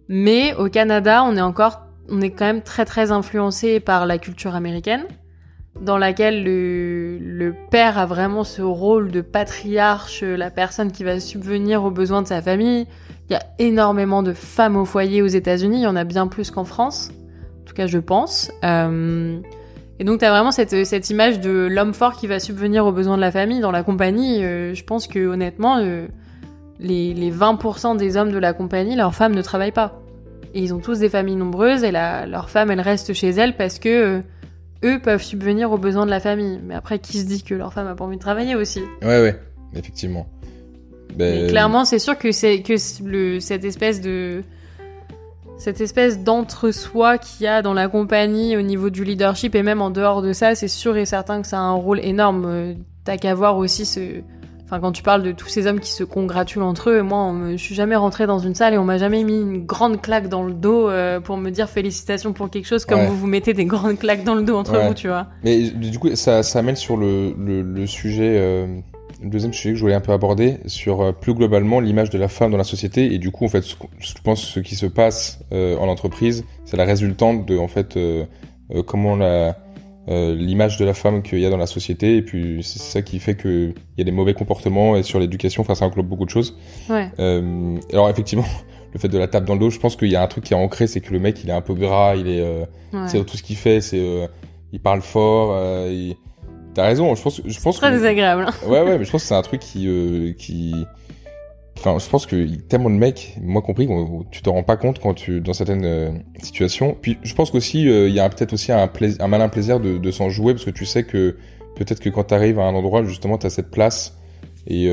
Mais au Canada, on est encore, on est quand même très très influencé par la culture américaine, dans laquelle le, le père a vraiment ce rôle de patriarche, la personne qui va subvenir aux besoins de sa famille. Il y a énormément de femmes au foyer aux États-Unis, il y en a bien plus qu'en France. Tout cas, je pense. Euh, et donc, tu as vraiment cette, cette image de l'homme fort qui va subvenir aux besoins de la famille. Dans la compagnie, euh, je pense que honnêtement, euh, les, les 20% des hommes de la compagnie, leurs femmes ne travaillent pas. Et ils ont tous des familles nombreuses et la, leur femme, elle reste chez elle parce que eux peuvent subvenir aux besoins de la famille. Mais après, qui se dit que leur femme a pas envie de travailler aussi? Ouais, ouais, effectivement. Ben, Mais clairement, c'est sûr que c'est que c- le cette espèce de cette espèce d'entre-soi qu'il y a dans la compagnie au niveau du leadership et même en dehors de ça, c'est sûr et certain que ça a un rôle énorme. Euh, T'as qu'à voir aussi ce Enfin, quand tu parles de tous ces hommes qui se congratulent entre eux, moi, on me- je suis jamais rentrée dans une salle et on m'a jamais mis une grande claque dans le dos euh, pour me dire félicitations pour quelque chose, comme Ouais. vous vous mettez des grandes claques dans le dos entre Ouais. vous, tu vois. Mais du coup, ça, ça amène sur le, le, le sujet, euh, le deuxième sujet que je voulais un peu aborder, sur euh, plus globalement l'image de la femme dans la société. Et du coup, en fait, je pense que ce qui se passe euh, en entreprise, c'est la résultante de, en fait, euh, comment la l'image de la femme qu'il y a dans la société. Et puis, c'est ça qui fait qu'il y a des mauvais comportements et sur l'éducation, enfin, ça englobe beaucoup de choses. Ouais. Alors, effectivement, le fait de la tape dans le dos, je pense qu'il y a un truc qui est ancré, c'est que le mec, il est un peu gras, il est... ouais. c'est tout ce qu'il fait, c'est il parle fort. Il- T'as raison. Je pense, je pense Très que désagréable. hein. ouais, ouais, mais je pense que c'est un truc qui, euh, qui, enfin, je pense que tellement de mecs, moi compris, tu te rends pas compte quand tu dans certaines euh, situations. Puis je pense qu'aussi euh, il y a peut-être aussi un, plais- un malin plaisir de, de s'en jouer parce que tu sais que peut-être que quand t'arrives à un endroit justement t'as cette place et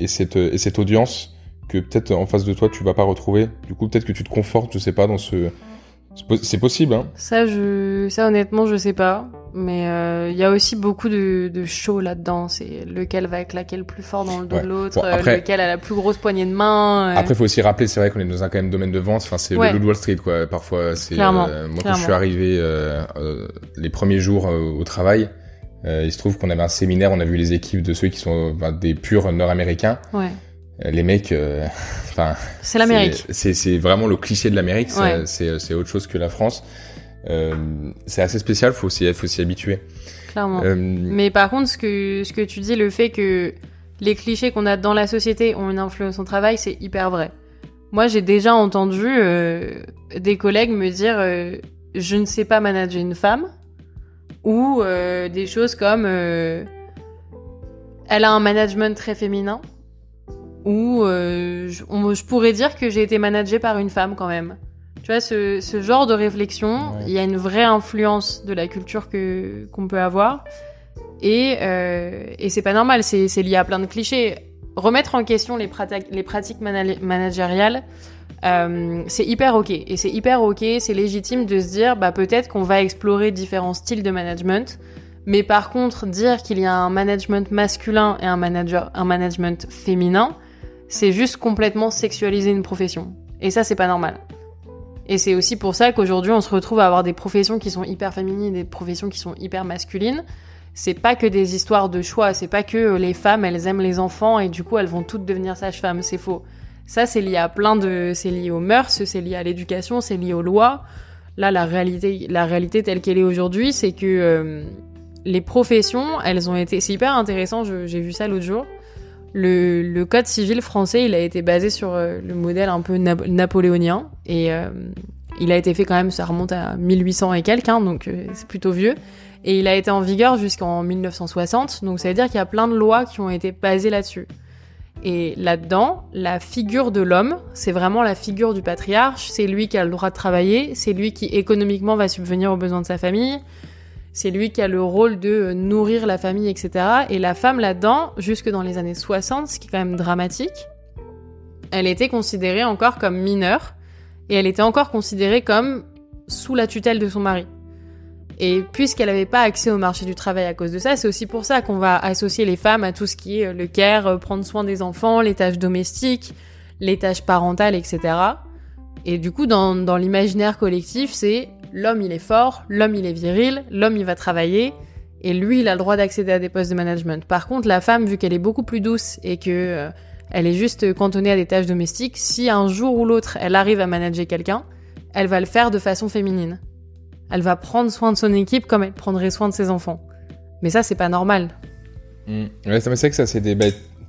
et cette et cette audience que peut-être en face de toi tu vas pas retrouver. Du coup peut-être que tu te confortes, je sais pas, dans ce c'est possible, hein. Ça, je, ça honnêtement, je sais pas. Mais euh, il y a aussi beaucoup de, de show là-dedans. C'est lequel va claquer le plus fort dans le dos Ouais. de l'autre, Bon, euh, après- lequel a la plus grosse poignée de main. euh. Après, faut aussi rappeler, c'est vrai qu'on est dans un quand même domaine de vente. Enfin, c'est Ouais. le Wall Street, quoi. Parfois, c'est euh, moi quand je suis arrivé euh, euh, les premiers jours au travail, euh, il se trouve qu'on avait un séminaire, on a vu les équipes de ceux qui sont ben, des purs Nord-Américains. Ouais. les mecs, enfin, c'est l'Amérique. C'est vraiment le cliché de l'Amérique. C'est autre chose que la France. C'est assez spécial. Faut s'y faut s'y habituer. Clairement. Mais par contre, ce que ce que tu dis, le fait que les clichés qu'on a dans la société ont une influence au travail, c'est hyper vrai. Moi, j'ai déjà entendu des collègues me dire je ne sais pas manager une femme ou euh, des choses comme euh, elle a un management très féminin ou euh, je, pourrais dire que j'ai été managée par une femme quand même. Tu vois, ce, ce genre de réflexion, il y a une vraie influence de la culture que qu'on peut avoir. Et, et c'est pas normal, c'est lié à plein de clichés. Remettre en question les, pratiques les pratiques managériales, euh, c'est hyper ok. Et c'est hyper ok, c'est légitime de se dire, bah peut-être qu'on va explorer différents styles de management. Mais par contre, dire qu'il y a un management masculin et un, manager, un management féminin, c'est juste complètement sexualiser une profession. Et ça, c'est pas normal. Et c'est aussi pour ça qu'aujourd'hui, on se retrouve à avoir des professions qui sont hyper féminines des professions qui sont hyper masculines. C'est pas que des histoires de choix, c'est pas que les femmes, elles aiment les enfants et du coup, elles vont toutes devenir sages-femmes, c'est faux. Ça, c'est lié à plein de, c'est lié aux mœurs, c'est lié à l'éducation, c'est lié aux lois. Là, la réalité, la réalité telle qu'elle est aujourd'hui, c'est que euh, les professions, elles ont été, c'est hyper intéressant. J'ai vu ça l'autre jour. Le, code civil français, il a été basé sur euh, le modèle un peu napoléonien et euh, il a été fait quand même, ça remonte à 1800 et quelques, hein, donc c'est plutôt vieux. Et il a été en vigueur jusqu'en 1960, donc ça veut dire qu'il y a plein de lois qui ont été basées là-dessus. Et là-dedans, la figure de l'homme, c'est vraiment la figure du patriarche, c'est lui qui a le droit de travailler, c'est lui qui économiquement va subvenir aux besoins de sa famille, c'est lui qui a le rôle de nourrir la famille, etc. Et la femme là-dedans, jusque dans les années 60, ce qui est quand même dramatique, elle était considérée encore comme mineure, et elle était encore considérée comme sous la tutelle de son mari. Et puisqu'elle n'avait pas accès au marché du travail à cause de ça, c'est aussi pour ça qu'on va associer les femmes à tout ce qui est euh, le care, euh, prendre soin des enfants, les tâches domestiques, les tâches parentales, etc. Et du coup, dans, dans l'imaginaire collectif, c'est l'homme il est fort, l'homme il est viril, l'homme il va travailler, et lui il a le droit d'accéder à des postes de management. Par contre, la femme, vu qu'elle est beaucoup plus douce et que euh, elle est juste cantonnée à des tâches domestiques, si un jour ou l'autre elle arrive à manager quelqu'un, elle va le faire de façon féminine. Elle va prendre soin de son équipe comme elle prendrait soin de ses enfants. Mais ça, c'est pas normal. Mmh.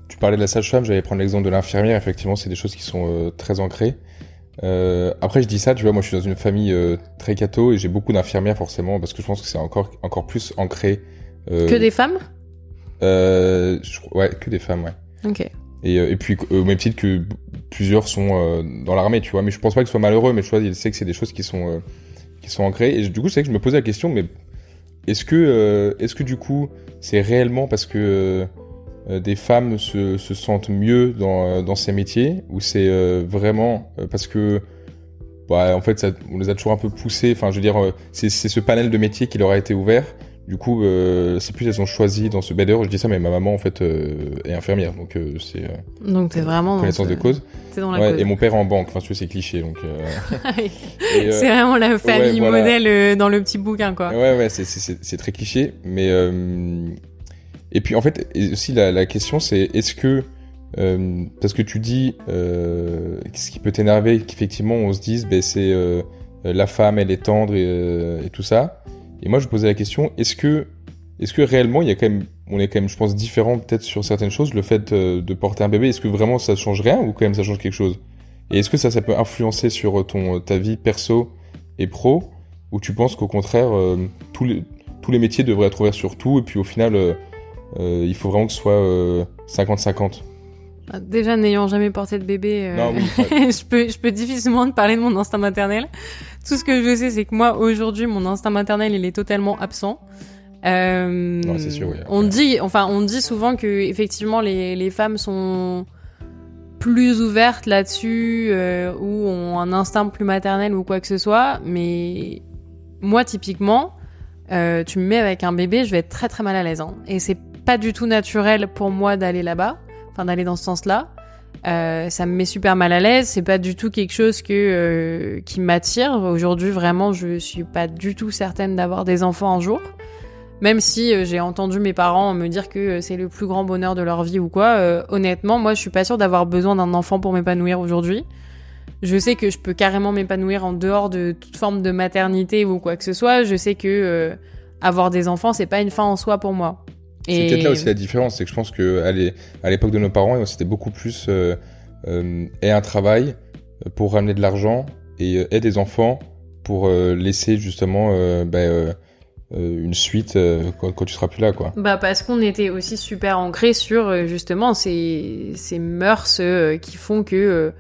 Tu parlais de la sage-femme, j'allais prendre l'exemple de l'infirmière. Effectivement, c'est des choses qui sont euh, très ancrées. Euh, après, je dis ça, tu vois, moi, je suis dans une famille euh, très catho et j'ai beaucoup d'infirmières forcément parce que je pense que c'est encore encore plus ancré. que des femmes? Ouais, que des femmes, ouais. Ok. Et, et puis au même titre que plusieurs sont dans l'armée, tu vois. Mais je pense pas que ce soit malheureux, mais je vois, il sait que c'est des choses qui sont sont ancrés. Et du coup, c'est que je me posais la question, mais est-ce que, euh, est-ce que du coup, c'est réellement parce que euh, des femmes se, se, sentent mieux dans, dans ces métiers, ou c'est euh, vraiment parce que, bah, en fait, ça, on les a toujours un peu poussés. Enfin, je veux dire, c'est ce panel de métiers qui leur a été ouvert. Du coup, euh, c'est plus elles ont choisi dans ce. D'ailleurs, je dis ça, mais ma maman en fait euh, est infirmière, donc euh, c'est. Euh, donc t'es vraiment connaissance dans de cause. Dans la ouais, cause. Et mon père en banque. Enfin, tu sais, c'est cliché, donc. c'est vraiment la famille ouais, voilà. modèle dans le petit bouquin, quoi. Ouais, ouais, c'est très cliché, mais. Et puis en fait, aussi la, la question, c'est est-ce que parce que tu dis ce qui peut t'énerver, qu'effectivement on se dise, ben c'est la femme, elle est tendre et, et tout ça. Et moi, je posais la question, est-ce que, est-ce que réellement, il y a quand même, on est quand même, je pense, différent peut-être sur certaines choses. Le fait euh, de porter un bébé, est-ce que vraiment ça change rien ou quand même ça change quelque chose? Et est-ce que ça, ça peut influencer sur ton, ta vie perso et pro? Ou tu penses qu'au contraire, euh, tous, les, tous les métiers devraient être ouverts sur tout et puis au final, euh, euh il faut vraiment que ce soit 50-50 bah, Déjà, n'ayant jamais porté de bébé, non, oui, je, peux, je peux difficilement te parler de mon instinct maternel. Tout ce que je sais, c'est que moi, aujourd'hui, mon instinct maternel, il est totalement absent. Euh, non, sûr, oui, on dit, enfin, on dit souvent que effectivement, les, les femmes sont plus ouvertes là-dessus euh, ou ont un instinct plus maternel ou quoi que ce soit. Mais moi, typiquement, euh, tu me mets avec un bébé, je vais être très très mal à l'aise. Hein. Et c'est pas du tout naturel pour moi d'aller là-bas, enfin d'aller dans ce sens-là. Euh, ça me met super mal à l'aise. C'est pas du tout quelque chose que euh, qui m'attire. Aujourd'hui, vraiment, je suis pas du tout certaine d'avoir des enfants un jour. Même si euh, j'ai entendu mes parents me dire que c'est le plus grand bonheur de leur vie ou quoi, honnêtement, moi je suis pas sûre d'avoir besoin d'un enfant pour m'épanouir aujourd'hui. Je sais que je peux carrément m'épanouir en dehors de toute forme de maternité ou quoi que ce soit. Je sais que avoir des enfants, c'est pas une fin en soi pour moi. C'est peut-être là aussi la différence, c'est que je pense que à l'époque de nos parents, c'était beaucoup plus euh, et un travail pour ramener de l'argent et euh, des enfants pour laisser justement bah, euh, une suite euh, quand, quand, tu seras plus là, quoi. Bah parce qu'on était aussi super ancré sur euh, justement ces, ces mœurs qui font que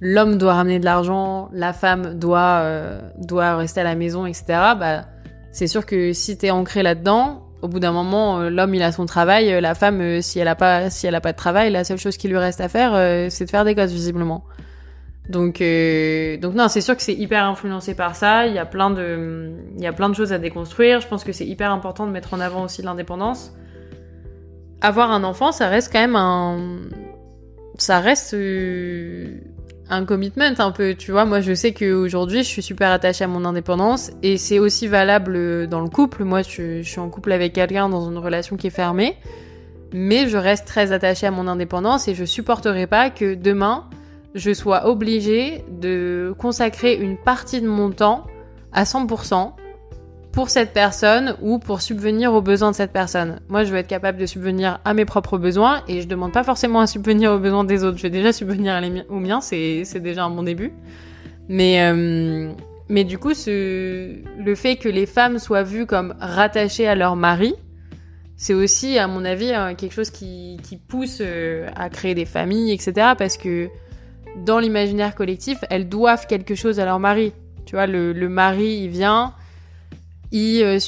l'homme doit ramener de l'argent, la femme doit doit rester à la maison, etc. Bah c'est sûr que si t'es ancré là-dedans, au bout d'un moment, l'homme il a son travail, la femme si elle a pas si elle a pas de travail, la seule chose qui lui reste à faire, c'est de faire des gosses visiblement. Donc, euh, donc non, c'est sûr que c'est hyper influencé par ça. Il y a plein de, il y a plein de choses à déconstruire. Je pense que c'est hyper important de mettre en avant aussi l'indépendance. Avoir un enfant, ça reste quand même un, ça reste euh, un commitment un peu. Tu vois, moi, je sais qu'aujourd'hui, je suis super attachée à mon indépendance et c'est aussi valable dans le couple. Moi, je, je suis en couple avec quelqu'un dans une relation qui est fermée, mais je reste très attachée à mon indépendance et je supporterai pas que demain je sois obligée de consacrer une partie de mon temps à 100% pour cette personne ou pour subvenir aux besoins de cette personne. Moi, je veux être capable de subvenir à mes propres besoins et je demande pas forcément à subvenir aux besoins des autres. Je vais déjà subvenir aux miens, c'est déjà un bon début. Mais, euh, mais du coup, le fait que les femmes soient vues comme rattachées à leur mari, c'est aussi, à mon avis, euh, quelque chose qui, qui pousse euh, à créer des familles, etc. Parce que dans l'imaginaire collectif, elles doivent quelque chose à leur mari. Tu vois, le, mari, il vient, il, euh,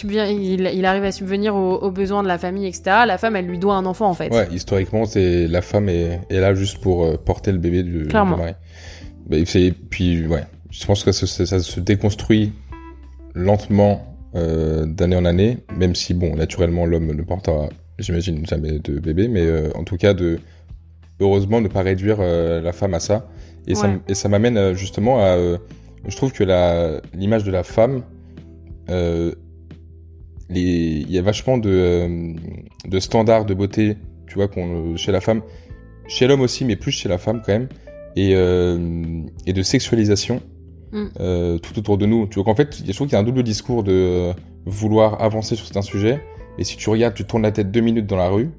il, arrive à subvenir aux, besoins de la famille, etc. La femme, elle lui doit un enfant, en fait. Ouais, historiquement, c'est la femme est, là juste pour euh, porter le bébé du, mari. Bah, puis, ouais, je pense que ça, se déconstruit lentement euh, d'année en année, même si, bon, naturellement, l'homme ne portera, j'imagine, jamais de bébé, mais en tout cas, de heureusement ne pas réduire la femme à ça. Et ça, et ça m'amène justement à. Je trouve que l'image de la femme, il y a vachement de, de standards de beauté, tu vois, qu'on, chez la femme, chez l'homme aussi, mais plus chez la femme quand même, et, et de sexualisation mm. tout autour de nous. Tu vois qu'en fait, je trouve qu'il y a un double discours de vouloir avancer sur certains sujets, et si tu regardes, tu tournes la tête deux minutes dans la rue,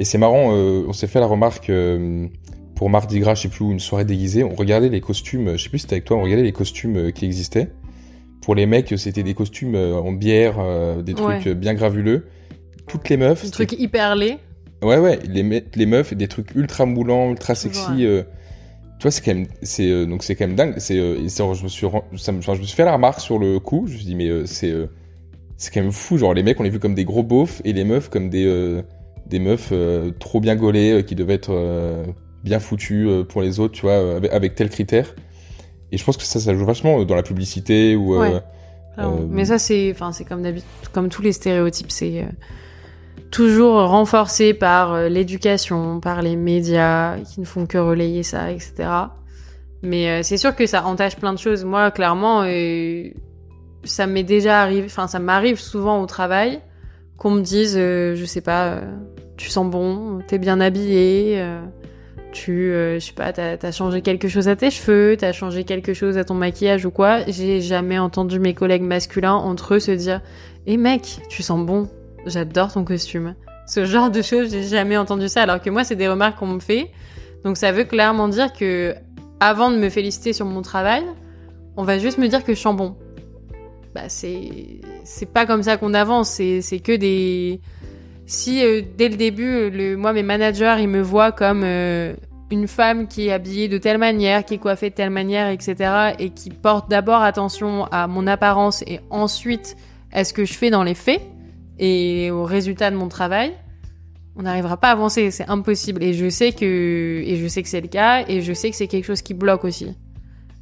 et c'est marrant, euh, on s'est fait la remarque euh, pour Mardi Gras, je sais plus où, une soirée déguisée, on regardait les costumes, je sais plus si c'était avec toi, on regardait les costumes euh, qui existaient. Pour les mecs, c'était des costumes en bière, des trucs bien gravuleux. Toutes les meufs. Des trucs hyper laids. Ouais, ouais, les, les meufs, des trucs ultra moulants, ultra sexy. tu vois, c'est quand même, c'est donc c'est quand même dingue. C'est, je me suis, ça me, je me suis fait la remarque sur le coup. Je me suis dit mais c'est, c'est quand même fou. Genre les mecs, on les vu comme des gros beaufs et les meufs comme des des meufs euh, trop bien gaulées euh, qui devaient être euh, bien foutues pour les autres, tu vois, avec, tel critère. Et je pense que ça, ça joue vachement dans la publicité ou. Mais ça, c'est, enfin, c'est comme d'habitude, comme tous les stéréotypes, c'est toujours renforcé par l'éducation, par les médias qui ne font que relayer ça, etc. Mais c'est sûr que ça entache plein de choses. Moi, clairement, ça m'est déjà arrivé, enfin, ça m'arrive souvent au travail qu'on me dise, je sais pas, tu sens bon, t'es bien habillé, euh, tu, euh, je sais pas, t'as as changé quelque chose à tes cheveux, t'as changé quelque chose à ton maquillage ou quoi. J'ai jamais entendu mes collègues masculins entre eux se dire, hé mec, tu sens bon, j'adore ton costume. Ce genre de choses, j'ai jamais entendu ça, alors que moi, c'est des remarques qu'on me fait. Donc ça veut clairement dire que, avant de me féliciter sur mon travail, on va juste me dire que je sens bon. Bah c'est c'est pas comme ça qu'on avance, c'est que des si euh, dès le début, le, moi, mes managers, ils me voient comme euh, une femme qui est habillée de telle manière, qui est coiffée de telle manière, etc., et qui porte d'abord attention à mon apparence et ensuite à ce que je fais dans les faits et au résultat de mon travail, on n'arrivera pas à avancer, c'est impossible. Et je sais que, et je sais que c'est le cas, et je sais que c'est quelque chose qui bloque aussi.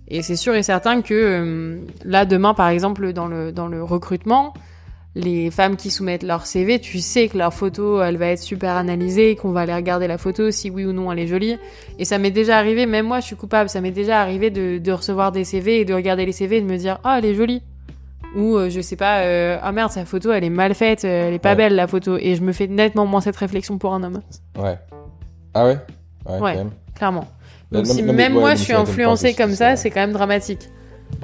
Et c'est sûr et certain que euh, là, demain, par exemple, dans le, dans le recrutement, les femmes qui soumettent leur CV, tu sais que leur photo, elle va être super analysée, qu'on va aller regarder la photo, si oui ou non elle est jolie. Et ça m'est déjà arrivé, même moi je suis coupable, ça m'est déjà arrivé de, recevoir des CV et de regarder les CV et de me dire, oh elle est jolie. ou euh, je sais pas, euh, ah merde, sa photo elle est mal faite, euh, elle est pas Ouais. belle la photo, et je me fais nettement moins cette réflexion pour un homme, Ouais. Ah ouais? Ouais, clairement. Donc non, si non, même ouais, moi je suis influencée comme ça, c'est quand même dramatique.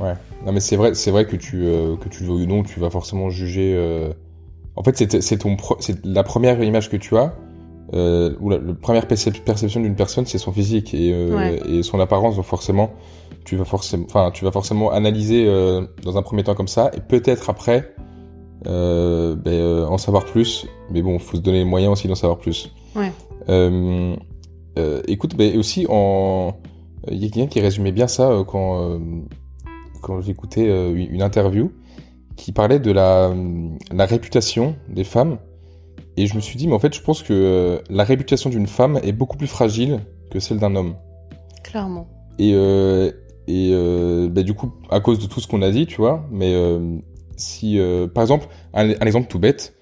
Ouais. Non, mais c'est vrai, c'est vrai que tu, euh, que tu le veuilles ou non, tu vas forcément juger. euh, En fait, c'est, c'est ton, pro- c'est la première image que tu as, euh, ou la, la première percep- perception d'une personne, c'est son physique et, euh, Ouais. et son apparence. Donc forcément, tu vas forcément, enfin, tu vas forcément analyser euh, dans un premier temps comme ça, et peut-être après euh, ben, euh, en savoir plus. Mais bon, faut se donner les moyens aussi d'en savoir plus. Ouais. Euh, euh, écoute, ben aussi en, il y a quelqu'un qui résumait bien ça euh, quand euh, quand j'écoutais euh, une interview qui parlait de la, la réputation des femmes. Et je me suis dit, mais en fait, je pense que euh, la réputation d'une femme est beaucoup plus fragile que celle d'un homme. Clairement. Et, euh, et euh, bah, du coup, à cause de tout ce qu'on a dit, tu vois, mais euh, si, par exemple, un, un exemple tout bête,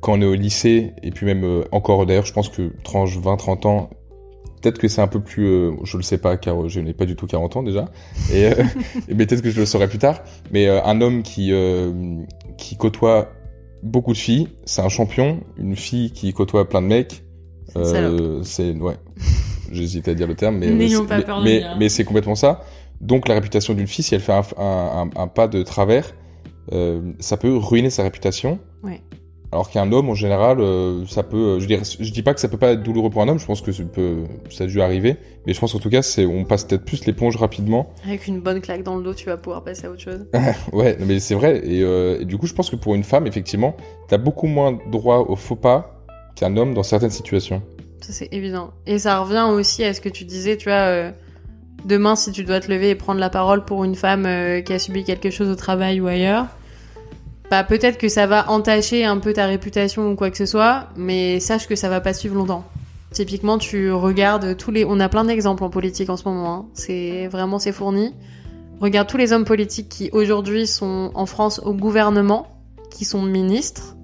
quand on est au lycée, et puis même encore d'ailleurs, je pense que tranche 20-30 ans, peut-être que c'est un peu plus, euh, je le sais pas, car je n'ai pas du tout 40 ans déjà, et, euh, et mais peut-être que je le saurai plus tard, mais euh, un homme qui, euh, qui côtoie beaucoup de filles, c'est un champion, une fille qui côtoie plein de mecs, C'est euh, ouais. J'hésite à dire le terme, mais, mais c'est- mais, mais complètement ça. Donc la réputation d'une fille, si elle fait un, un- un- un pas de travers, euh, ça peut ruiner sa réputation. Ouais. Alors qu'un homme, en général, euh, ça peut. Je, dirais, je dis pas que ça peut pas être douloureux pour un homme. Je pense que ça peut, ça a dû arriver. Mais je pense en tout cas, c'est, on passe peut-être plus l'éponge rapidement. Avec une bonne claque dans le dos, tu vas pouvoir passer à autre chose. Ouais, mais c'est vrai. Et, euh, et du coup, je pense que pour une femme, effectivement, t'as beaucoup moins droit au faux pas qu'un homme dans certaines situations. Ça, c'est évident. Et ça revient aussi à ce que tu disais, tu vois, euh, demain, si tu dois te lever et prendre la parole pour une femme euh, qui a subi quelque chose au travail ou ailleurs, bah peut-être que ça va entacher un peu ta réputation ou quoi que ce soit, mais sache que ça va pas suivre longtemps. Typiquement, tu regardes tous les... On a plein d'exemples en politique en ce moment, hein. c'est vraiment c'est fourni. Regarde tous les hommes politiques qui aujourd'hui sont en France au gouvernement, qui sont ministres,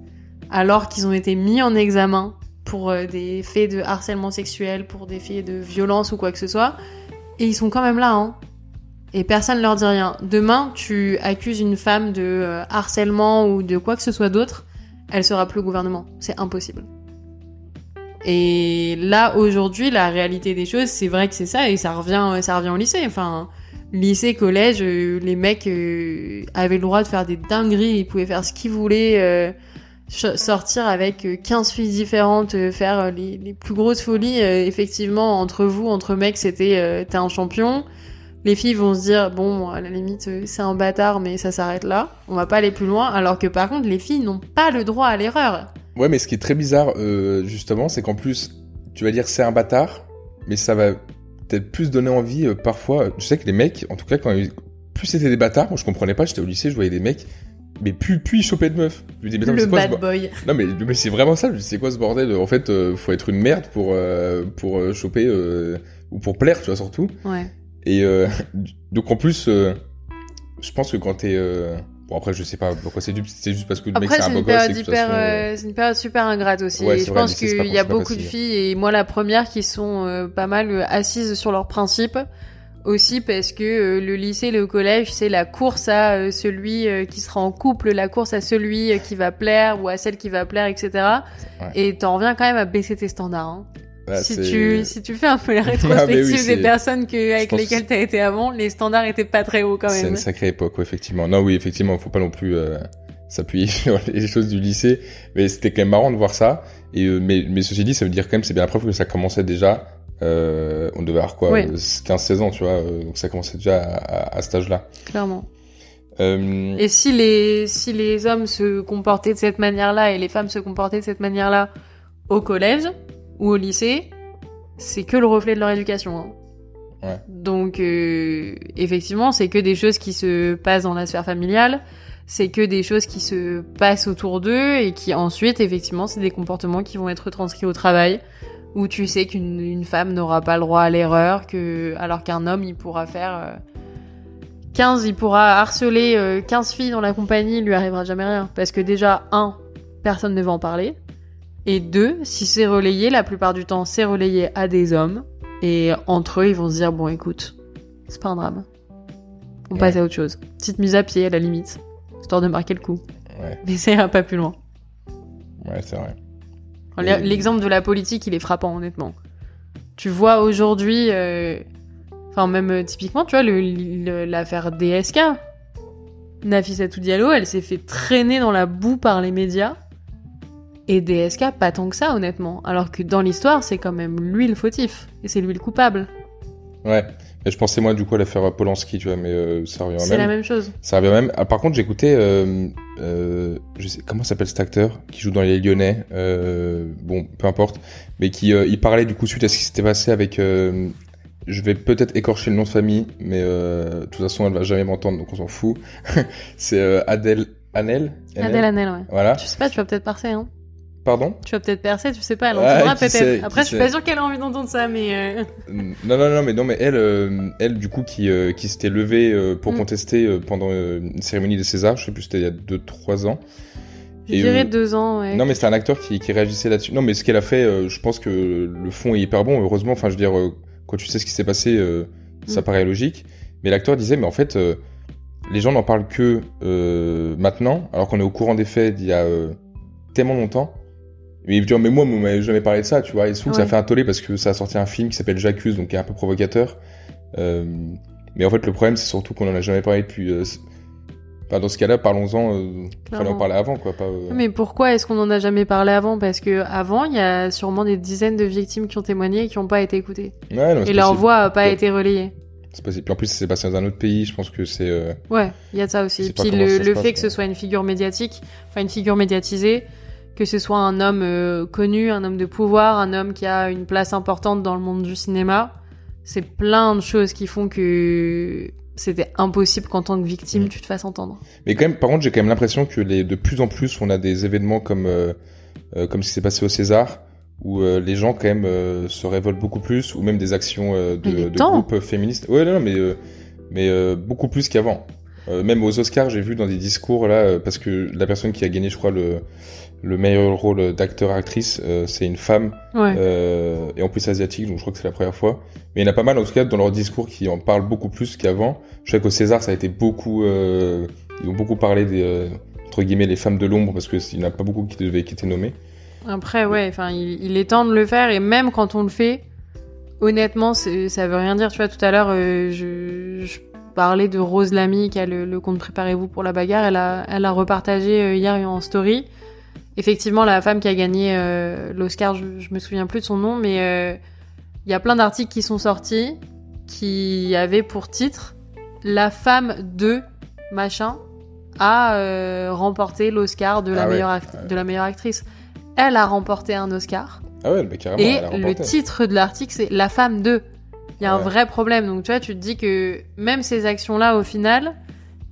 alors qu'ils ont été mis en examen pour euh, des faits de harcèlement sexuel, pour des faits de violence ou quoi que ce soit, et ils sont quand même là, hein. Et personne leur dit rien. Demain, tu accuses une femme de euh, harcèlement ou de quoi que ce soit d'autre, elle sera plus au gouvernement. C'est impossible. Et là, aujourd'hui, la réalité des choses, c'est vrai que c'est ça, et ça revient, ça revient au lycée. Enfin, lycée, collège, euh, les mecs euh, avaient le droit de faire des dingueries, ils pouvaient faire ce qu'ils voulaient. sortir avec euh, 15 filles différentes, faire les, les plus grosses folies, effectivement, entre vous, entre mecs, c'était t'es un champion. Les filles vont se dire, bon, à la limite, euh, c'est un bâtard, mais ça s'arrête là. On va pas aller plus loin. Alors que par contre, les filles n'ont pas le droit à l'erreur. Ouais, mais ce qui est très bizarre, euh, justement, c'est qu'en plus, tu vas dire c'est un bâtard, mais ça va peut-être plus donner envie euh, parfois. Je sais que les mecs, en tout cas, quand ils- plus c'était des bâtards, moi je comprenais pas, j'étais au lycée, je voyais des mecs, mais plus, plus ils chopaient de meufs. Je me dis, mais, attends, mais le quoi bad bo- boy. Non, mais, mais c'est vraiment ça, c'est quoi ce bordel En fait, euh, faut être une merde pour, euh, pour choper, euh, ou pour plaire, tu vois, surtout. Ouais. Et euh, donc en plus, euh, je pense que quand t'es... Euh... Bon après je sais pas pourquoi c'est du... c'est juste parce que le mec Après, c'est un beau gosse euh, euh, c'est une période super ingrate aussi. Ouais, je vrai, pense qu'il y a beaucoup de filles, et moi la première, qui sont euh, pas mal assises sur leurs principes. Aussi parce que euh, le lycée, le collège, c'est la course à celui qui sera en couple, la course à celui qui va plaire ou à celle qui va plaire, etc. Ouais. Et t'en reviens quand même à baisser tes standards. hein. Bah, si, c'est- tu, si tu fais un peu la Ah, rétrospective oui, c'est- des personnes que, avec pense- lesquelles t'as été avant, les standards étaient pas très hauts quand C'est même. une sacrée époque, ouais, effectivement. Non, oui, effectivement, faut pas non plus euh, s'appuyer sur les choses du lycée, mais c'était quand même marrant de voir ça. Et euh, mais, mais ceci dit, ça veut dire quand même, c'est bien la preuve que ça commençait déjà. Euh, on devait avoir quoi, Ouais. 15-16 ans, tu vois, euh, donc ça commençait déjà à, à, à cet âge-là. Clairement. Euh, Et si les, si les hommes se comportaient de cette manière-là et les femmes se comportaient de cette manière-là au collège ou au lycée, c'est que le reflet de leur éducation. hein. Ouais. Donc, euh, effectivement, c'est que des choses qui se passent dans la sphère familiale, c'est que des choses qui se passent autour d'eux et qui ensuite, effectivement, c'est des comportements qui vont être transcrits au travail, où tu sais qu'une une femme n'aura pas le droit à l'erreur, que alors qu'un homme, il pourra faire... euh, 15, il pourra harceler euh, 15 filles dans la compagnie, il lui arrivera jamais rien. Parce que déjà, un, personne ne va en parler. Et deux, si c'est relayé, la plupart du temps, c'est relayé à des hommes. Et entre eux, ils vont se dire, bon, écoute, c'est pas un drame. On Ouais. passe à autre chose. Petite mise à pied, à la limite. histoire de marquer le coup. Ouais, Mais ça ira pas plus loin. ouais, c'est vrai. Et- L'exemple de la politique, il est frappant, honnêtement. Tu vois aujourd'hui, euh, enfin même euh, typiquement, tu vois l'affaire DSK. Nafissatou Diallo, elle s'est fait traîner dans la boue par les médias. Et DSK, pas tant que ça, honnêtement. Alors que dans l'histoire, c'est quand même lui le fautif. Et c'est lui le coupable. Ouais. Et je pensais moi du coup à l'affaire Polanski, tu vois, mais euh, ça revient au C'est même. la même chose. Ça revient même. Ah, par contre, j'écoutais, euh, euh, je sais comment s'appelle cet acteur qui joue dans les Lyonnais. Euh, bon, peu importe, mais qui il parlait du coup suite à ce qui s'était passé avec. je vais peut-être écorcher le nom de famille, mais de toute façon, elle va jamais m'entendre, donc on s'en fout. C'est Adèle Hanel. Adèle Hanel, ouais. Voilà. Tu sais pas, tu vas peut-être percer, hein. Pardon? Tu vas peut-être percer, tu sais pas, elle entendra peut-être. Après, je suis pas sûre qu'elle a envie d'entendre ça, mais. euh, Non, non, non, mais non, mais elle, euh, elle du coup, qui, euh, qui s'était levée pour Mm. contester pendant une cérémonie des Césars, je sais plus, c'était il y a 2-3 ans. Je Et, dirais euh, deux ans, ouais. Non, mais c'était un acteur qui, qui réagissait là-dessus. Non, mais ce qu'elle a fait, je pense que le fond est hyper bon. Heureusement, enfin, je veux dire, quand tu sais ce qui s'est passé, ça Mm. paraît logique. Mais l'acteur disait, mais en fait, les gens n'en parlent que maintenant, alors qu'on est au courant des faits d'il y a tellement longtemps. Mais il dit, mais moi, vous m'avez jamais parlé de ça, tu vois. Et surtout que ça Ouais. fait un tollé parce que ça a sorti un film qui s'appelle J'accuse, donc qui est un peu provocateur. Euh, mais en fait, le problème, c'est surtout qu'on en a jamais parlé depuis. euh, dans ce cas-là, parlons-en. Euh, fallait en parler avant, quoi. Pas, euh, Mais pourquoi est-ce qu'on en a jamais parlé avant? Parce que avant, il y a sûrement des dizaines de victimes qui ont témoigné et qui n'ont pas été écoutées. Ouais, non, Et leur possible. voix a pas Ouais. été relayée. C'est possible. Puis en plus, c'est passé dans un autre pays. Je pense que c'est. Ouais, il y a de ça aussi. Puis le, passe, fait que ce soit une figure médiatique, enfin une figure médiatisée, que ce soit un homme euh, connu, un homme de pouvoir, un homme qui a une place importante dans le monde du cinéma, c'est plein de choses qui font que c'était impossible qu'en tant que victime, Mm. tu te fasses entendre. Mais quand même, par contre, j'ai quand même l'impression que les, de plus en plus, on a des événements comme euh, euh, comme ce qui s'est passé au César, où euh, les gens quand même se révoltent beaucoup plus, ou même des actions de, groupes féministes. Ouais, non, non, mais mais beaucoup plus qu'avant. Euh, même aux Oscars, j'ai vu dans des discours là, euh, parce que la personne qui a gagné, je crois, le le meilleur rôle d'acteur-actrice, euh, c'est une femme. Ouais. Euh, et en plus asiatique, donc je crois que c'est la première fois. Mais il y en a pas mal, en tout cas, dans leur discours qui en parlent beaucoup plus qu'avant. Je sais qu'au César, ça a été beaucoup, ils ont beaucoup parlé des, entre guillemets, les femmes de l'ombre, parce que il n'y en a pas beaucoup qui devaient, qui étaient nommées. Après, ouais, enfin, il, il est temps de le faire et même quand on le fait, honnêtement, ça veut rien dire. Tu vois, tout à l'heure, euh, je, je parlais de Rose Lamy qui a le, le compte Préparez-vous pour la bagarre. Elle a, elle a repartagé euh, hier en story. Effectivement, la femme qui a gagné euh, l'Oscar, je, je me souviens plus de son nom, mais euh, il y a plein d'articles qui sont sortis qui avaient pour titre La femme de machin a euh, remporté l'Oscar de, la Ah ouais, meilleure ouais. de la meilleure actrice. Elle a remporté un Oscar. Ah ouais, bah, carrément, et elle a le titre de l'article, c'est La femme de. Il y a un vrai problème. Donc, tu vois, tu te dis que même ces actions-là, au final,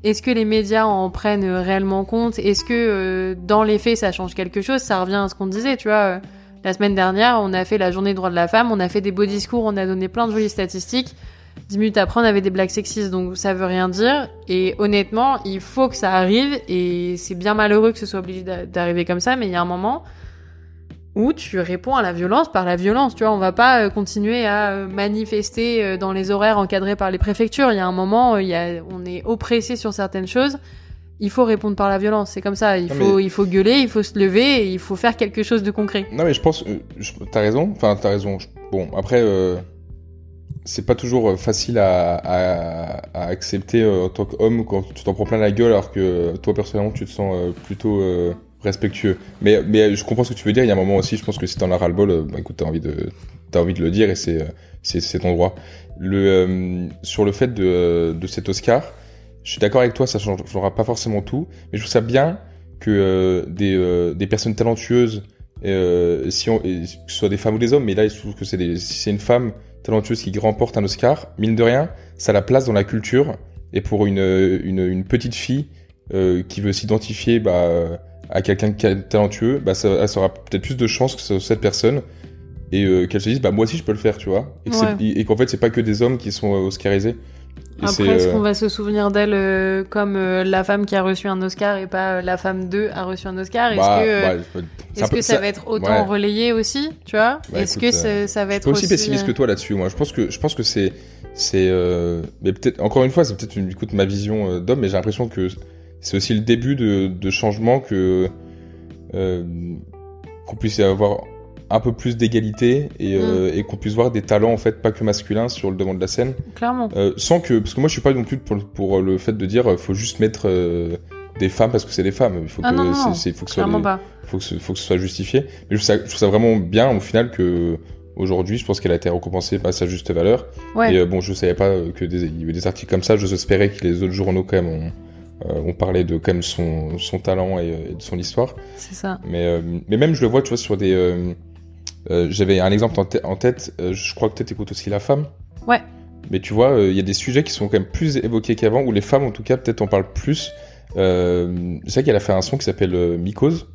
est-ce que les médias en prennent réellement compte? Est-ce que euh, dans les faits, ça change quelque chose? Ça revient à ce qu'on disait, tu vois. euh, La semaine dernière, on a fait la journée des droits de la femme, on a fait des beaux discours, on a donné plein de jolies statistiques. Dix minutes après, on avait des blagues sexistes, donc ça veut rien dire. Et honnêtement, il faut que ça arrive, et c'est bien malheureux que ce soit obligé d'a- d'arriver comme ça, mais il y a un moment où tu réponds à la violence par la violence. Tu vois, on va pas euh, continuer à euh, manifester euh, dans les horaires encadrés par les préfectures. Il y a un moment, il y a, on est oppressé sur certaines choses. Il faut répondre par la violence. C'est comme ça. Il Non, faut, mais- il faut gueuler, il faut se lever, il faut faire quelque chose de concret. Non, mais je pense, t'as raison. Enfin, t'as raison. Bon, après, euh, c'est pas toujours facile à, à, à accepter en tant qu'homme quand tu t'en prends plein la gueule alors que toi personnellement tu te sens plutôt euh, respectueux. Mais, mais je comprends ce que tu veux dire. Il y a un moment aussi, je pense que si t'en as ras le bol, euh, bah, écoute, t'as envie de, envie de le dire et c'est, euh, ton droit. Le, euh, sur le fait de, de cet Oscar, je suis d'accord avec toi, ça changera pas forcément tout, mais je trouve ça bien que des, des personnes talentueuses, si on, que ce soit des femmes ou des hommes, mais là, se trouve que c'est c'est une femme talentueuse qui remporte un Oscar, mine de rien, ça la place dans la culture. Et pour une, une, une petite fille qui veut s'identifier bah, à quelqu'un qui est talentueux, bah, ça, elle aura peut-être plus de chances que ce- cette personne et euh, qu'elle se dise bah moi aussi je peux le faire, tu vois. Et, Ouais. qu'en fait c'est pas que des hommes qui sont euh, oscarisés. Et Après, est-ce euh, qu'on va se souvenir d'elle euh, comme la femme qui a reçu un Oscar et pas la femme de a reçu un Oscar? Est-ce bah, que, bah, peu- que ça, va être autant ouais. relayé aussi, tu vois? Bah, Est-ce que ça, ça va être aussi aussi pessimiste que toi là-dessus. Moi, je pense que je pense que c'est c'est mais peut-être encore une fois c'est peut-être une écoute ma vision d'homme, mais j'ai l'impression que c'est aussi le début de, de changement que euh, qu'on puisse avoir un peu plus d'égalité et, euh, et qu'on puisse voir des talents en fait pas que masculins sur le devant de la scène. Clairement. Euh, sans que parce que moi je suis pas non plus pour, pour le fait de dire faut juste mettre des femmes parce que c'est des femmes. Il faut Ah que non, non, faut que ce soit Clairement des- pas. faut que ce, faut que ce soit justifié. Mais je trouve ça, je trouve ça vraiment bien au final que aujourd'hui, je pense qu'elle a été récompensée à sa juste valeur. Ouais. Et euh, bon, je savais pas que des, il y avait des articles comme ça. Je espérais que les autres journaux quand même ont, euh, ont parlé de quand même son, son talent et, euh, et de son histoire. C'est ça. Mais, euh, mais même je le vois, tu vois, sur des. euh, J'avais un exemple en, tê- en tête. je crois que peut-être écoutes aussi la femme. Ouais. Mais tu vois, il y a des sujets qui sont quand même plus évoqués qu'avant, où les femmes, en tout cas, peut-être en parlent plus. Je sais qu'elle a fait un son qui s'appelle Mycose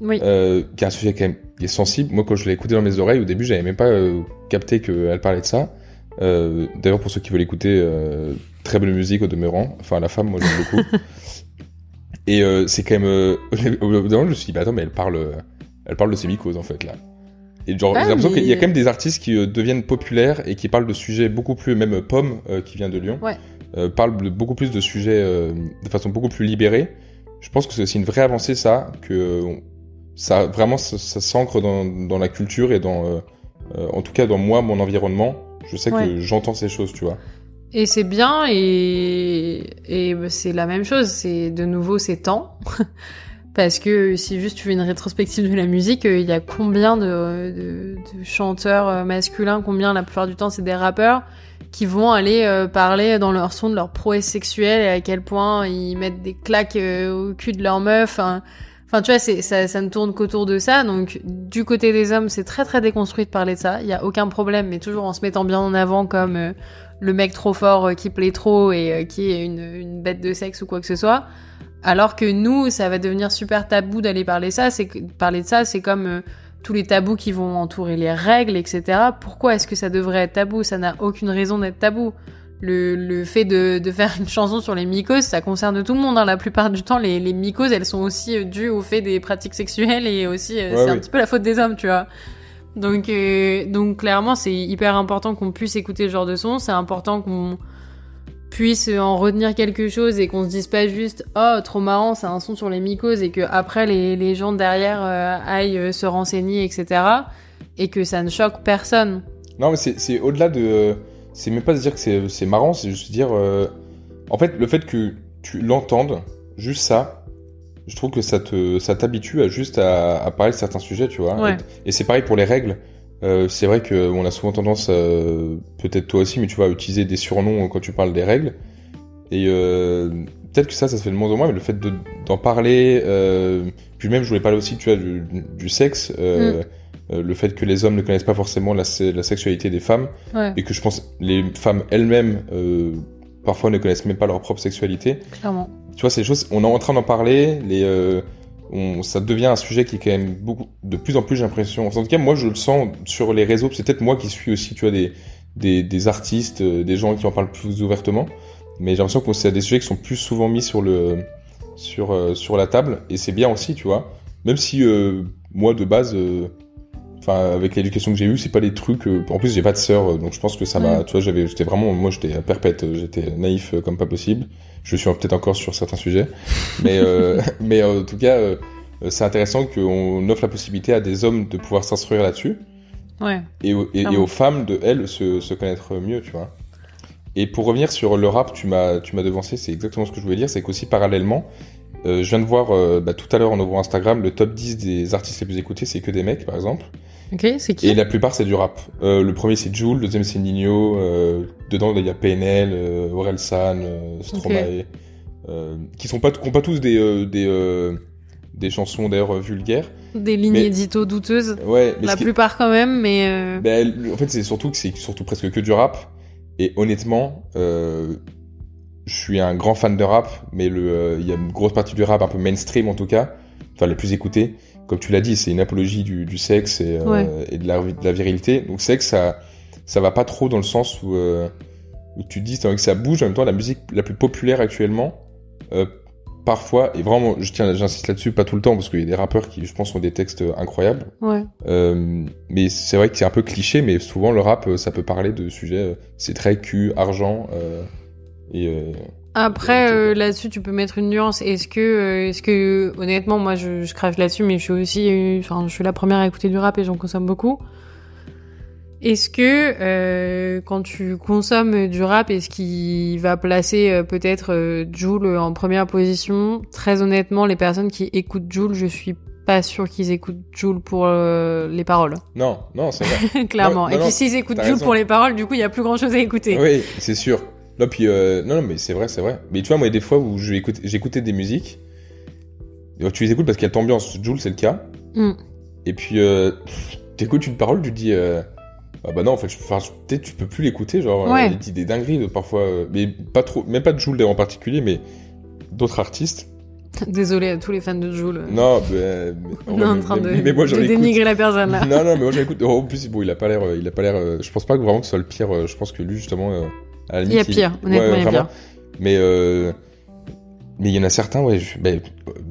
Oui. qui est un sujet quand même qui est sensible. Moi, quand je l'ai écouté dans mes oreilles, au début, j'avais même pas capté qu'elle parlait de ça. D'ailleurs, pour ceux qui veulent écouter, très bonne musique au demeurant. Enfin, la femme, moi, j'aime beaucoup. Et euh, c'est quand même. Euh, au bout d'un moment, je me suis dit, bah attends, mais elle parle, euh, elle parle de ses mycoses, en fait, là. Et genre, Ah, j'ai l'impression mais- qu'il y a quand même des artistes qui euh, deviennent populaires et qui parlent de sujets beaucoup plus, même Pomme, qui vient de Lyon, Ouais. parle de beaucoup plus de sujets de façon beaucoup plus libérée. Je pense que c'est aussi une vraie avancée, ça, que ça vraiment ça, ça s'ancre dans, dans la culture et dans, en tout cas dans moi, mon environnement. Je sais Ouais. que j'entends ces choses, tu vois. Et c'est bien et, et c'est la même chose. C'est de nouveau c'est temps. Parce que si juste tu fais une rétrospective de la musique, il y a combien de, chanteurs euh, masculins, combien la plupart du temps c'est des rappeurs qui vont aller euh, parler dans leur son de leur prouesse sexuelle et à quel point ils mettent des claques euh, au cul de leur meuf. Enfin, enfin, tu vois, ça, ça ne tourne qu'autour de ça. Donc, du côté des hommes, c'est très très déconstruit de parler de ça. Il y a aucun problème, mais toujours en se mettant bien en avant comme euh, le mec trop fort euh, qui plaît trop et euh, qui est une, une bête de sexe ou quoi que ce soit. Alors que nous, ça va devenir super tabou d'aller parler ça. C'est parler de ça, c'est comme tous les tabous qui vont entourer les règles, etc. Pourquoi est-ce que ça devrait être tabou? Ça n'a aucune raison d'être tabou. Le, le fait de, de faire une chanson sur les mycoses, ça concerne tout le monde. hein. La plupart du temps, les, les mycoses, elles sont aussi euh, dues au fait des pratiques sexuelles et aussi, euh, Ouais, c'est un petit peu la faute des hommes, tu vois. Donc, euh, donc clairement, c'est hyper important qu'on puisse écouter ce genre de son. C'est important qu'on puisse en retenir quelque chose et qu'on se dise pas juste oh trop marrant c'est un son sur les mycoses et que après les, les gens derrière euh, aillent se renseigner etc et que ça ne choque personne Non, mais c'est c'est au-delà de. C'est même pas de dire que c'est marrant, c'est juste dire. euh, En fait, le fait que tu l'entendes, juste ça, je trouve que ça te ça t'habitue à juste à, à parler de certains sujets, tu vois. Ouais. Et, et c'est pareil pour les règles. Euh, c'est vrai que on a souvent tendance, euh, peut-être toi aussi, mais tu vas utiliser des surnoms quand tu parles des règles. Et peut-être que ça, ça se fait de moins en moins, mais le fait de- d'en parler, puis même je voulais parler aussi, tu vois, du, du sexe, euh, euh, le fait que les hommes ne connaissent pas forcément la, se- la sexualité des femmes, ouais et que je pense les femmes elles-mêmes euh, parfois ne connaissent même pas leur propre sexualité. clairement Tu vois, ces choses, on est en train d'en parler, les, euh, on, ça devient un sujet qui est quand même beaucoup, de plus en plus, j'ai l'impression. En tout cas, moi, je le sens sur les réseaux. C'est peut-être moi qui suis aussi, tu vois, des, des, des artistes, des gens qui en parlent plus ouvertement. Mais j'ai l'impression que c'est des sujets qui sont plus souvent mis sur le, sur, sur la table. Et c'est bien aussi, tu vois. Même si, euh, moi, de base, euh, Enfin, avec l'éducation que j'ai eue, c'est pas des trucs. euh, En plus, j'ai pas de sœur, euh, donc je pense que ça m'a. Tu vois, j'avais, j'étais vraiment, moi, j'étais perpète, euh, j'étais naïf comme pas possible. Je suis peut-être encore sur certains sujets, mais euh, mais en tout cas, c'est intéressant qu'on offre la possibilité à des hommes de pouvoir s'instruire là-dessus ouais et, aux- et femmes de elles se, se connaître mieux, tu vois. Et pour revenir sur le rap, tu m'as tu m'as devancé, c'est exactement ce que je voulais dire, c'est qu'aussi parallèlement, euh, je viens de voir euh, bah, tout à l'heure en ouvrant Instagram le top 10 des artistes les plus écoutés, c'est que des mecs par exemple. ok c'est qui? Et la plupart, c'est du rap. Euh, le premier, c'est Joule, le deuxième, c'est Nino. Dedans, il y a PNL, Orelsan, Stromae, qui sont pas, qui ont pas tous des, des, des chansons d'ailleurs vulgaires. des lignes mais- édito douteuses Ouais, mais la plupart quand même mais ben, en fait, c'est surtout que c'est surtout presque que du rap. Et honnêtement, euh, je suis un grand fan de rap, mais euh, il y a une grosse partie du rap un peu mainstream en tout cas, enfin les plus écoutés. Comme tu l'as dit, c'est une apologie du, du sexe et, euh, Ouais. et de, la, de la virilité. Donc c'est que ça, ça va pas trop dans le sens où, euh, où tu te dis que ça bouge. En même temps, la musique la plus populaire actuellement, euh, parfois, et vraiment, je tiens, j'insiste là-dessus, pas tout le temps, parce qu'il y a des rappeurs qui, je pense, ont des textes incroyables. ouais mais c'est vrai que c'est un peu cliché, mais souvent le rap, ça peut parler de sujets, c'est très cul, argent, et, euh, Après, euh, là-dessus, tu peux mettre une nuance. Est-ce que, euh, est-ce que, honnêtement, moi, je, je crache là-dessus, mais je suis aussi, enfin, je suis la première à écouter du rap et j'en consomme beaucoup. Est-ce que, euh, quand tu consommes du rap, est-ce qu'il va placer euh, peut-être euh, Joule en première position? Très honnêtement, les personnes qui écoutent Joule, je suis pas sûr qu'ils écoutent Joule pour les paroles. Non, non, c'est vrai. Clairement. Non, et puis s'ils écoutent Joule raison. pour les paroles, du coup, il y a plus grand-chose à écouter. oui, c'est sûr. Non, puis, euh, non, non, mais c'est vrai, c'est vrai. Mais tu vois, moi, il y a des fois où j'écoutais des musiques, tu les écoutes parce qu'il y a l'ambiance. Joule, c'est le cas. Mm. Et puis, euh, t'écoutes une parole, tu dis, euh, ah bah non, en fait, peut-être tu peux plus l'écouter, genre, Ouais. euh, il dit des dingueries de- parfois, mais pas trop, même pas de Joule en particulier, mais d'autres artistes. Désolé à tous les fans de Joule. Non, bah, mais, On est en train de, mais, mais moi, j'en de écoute. dénigrer la personne là. Non, non, mais moi j'en écoute. Oh, en plus, bon, il a pas l'air, il a pas l'air. je pense pas que vraiment que ce soit le pire. Je pense que lui, justement, à Il y a pire, honnêtement, il y a pire. Mais euh, mais il y en a certains, ouais. Je, ben,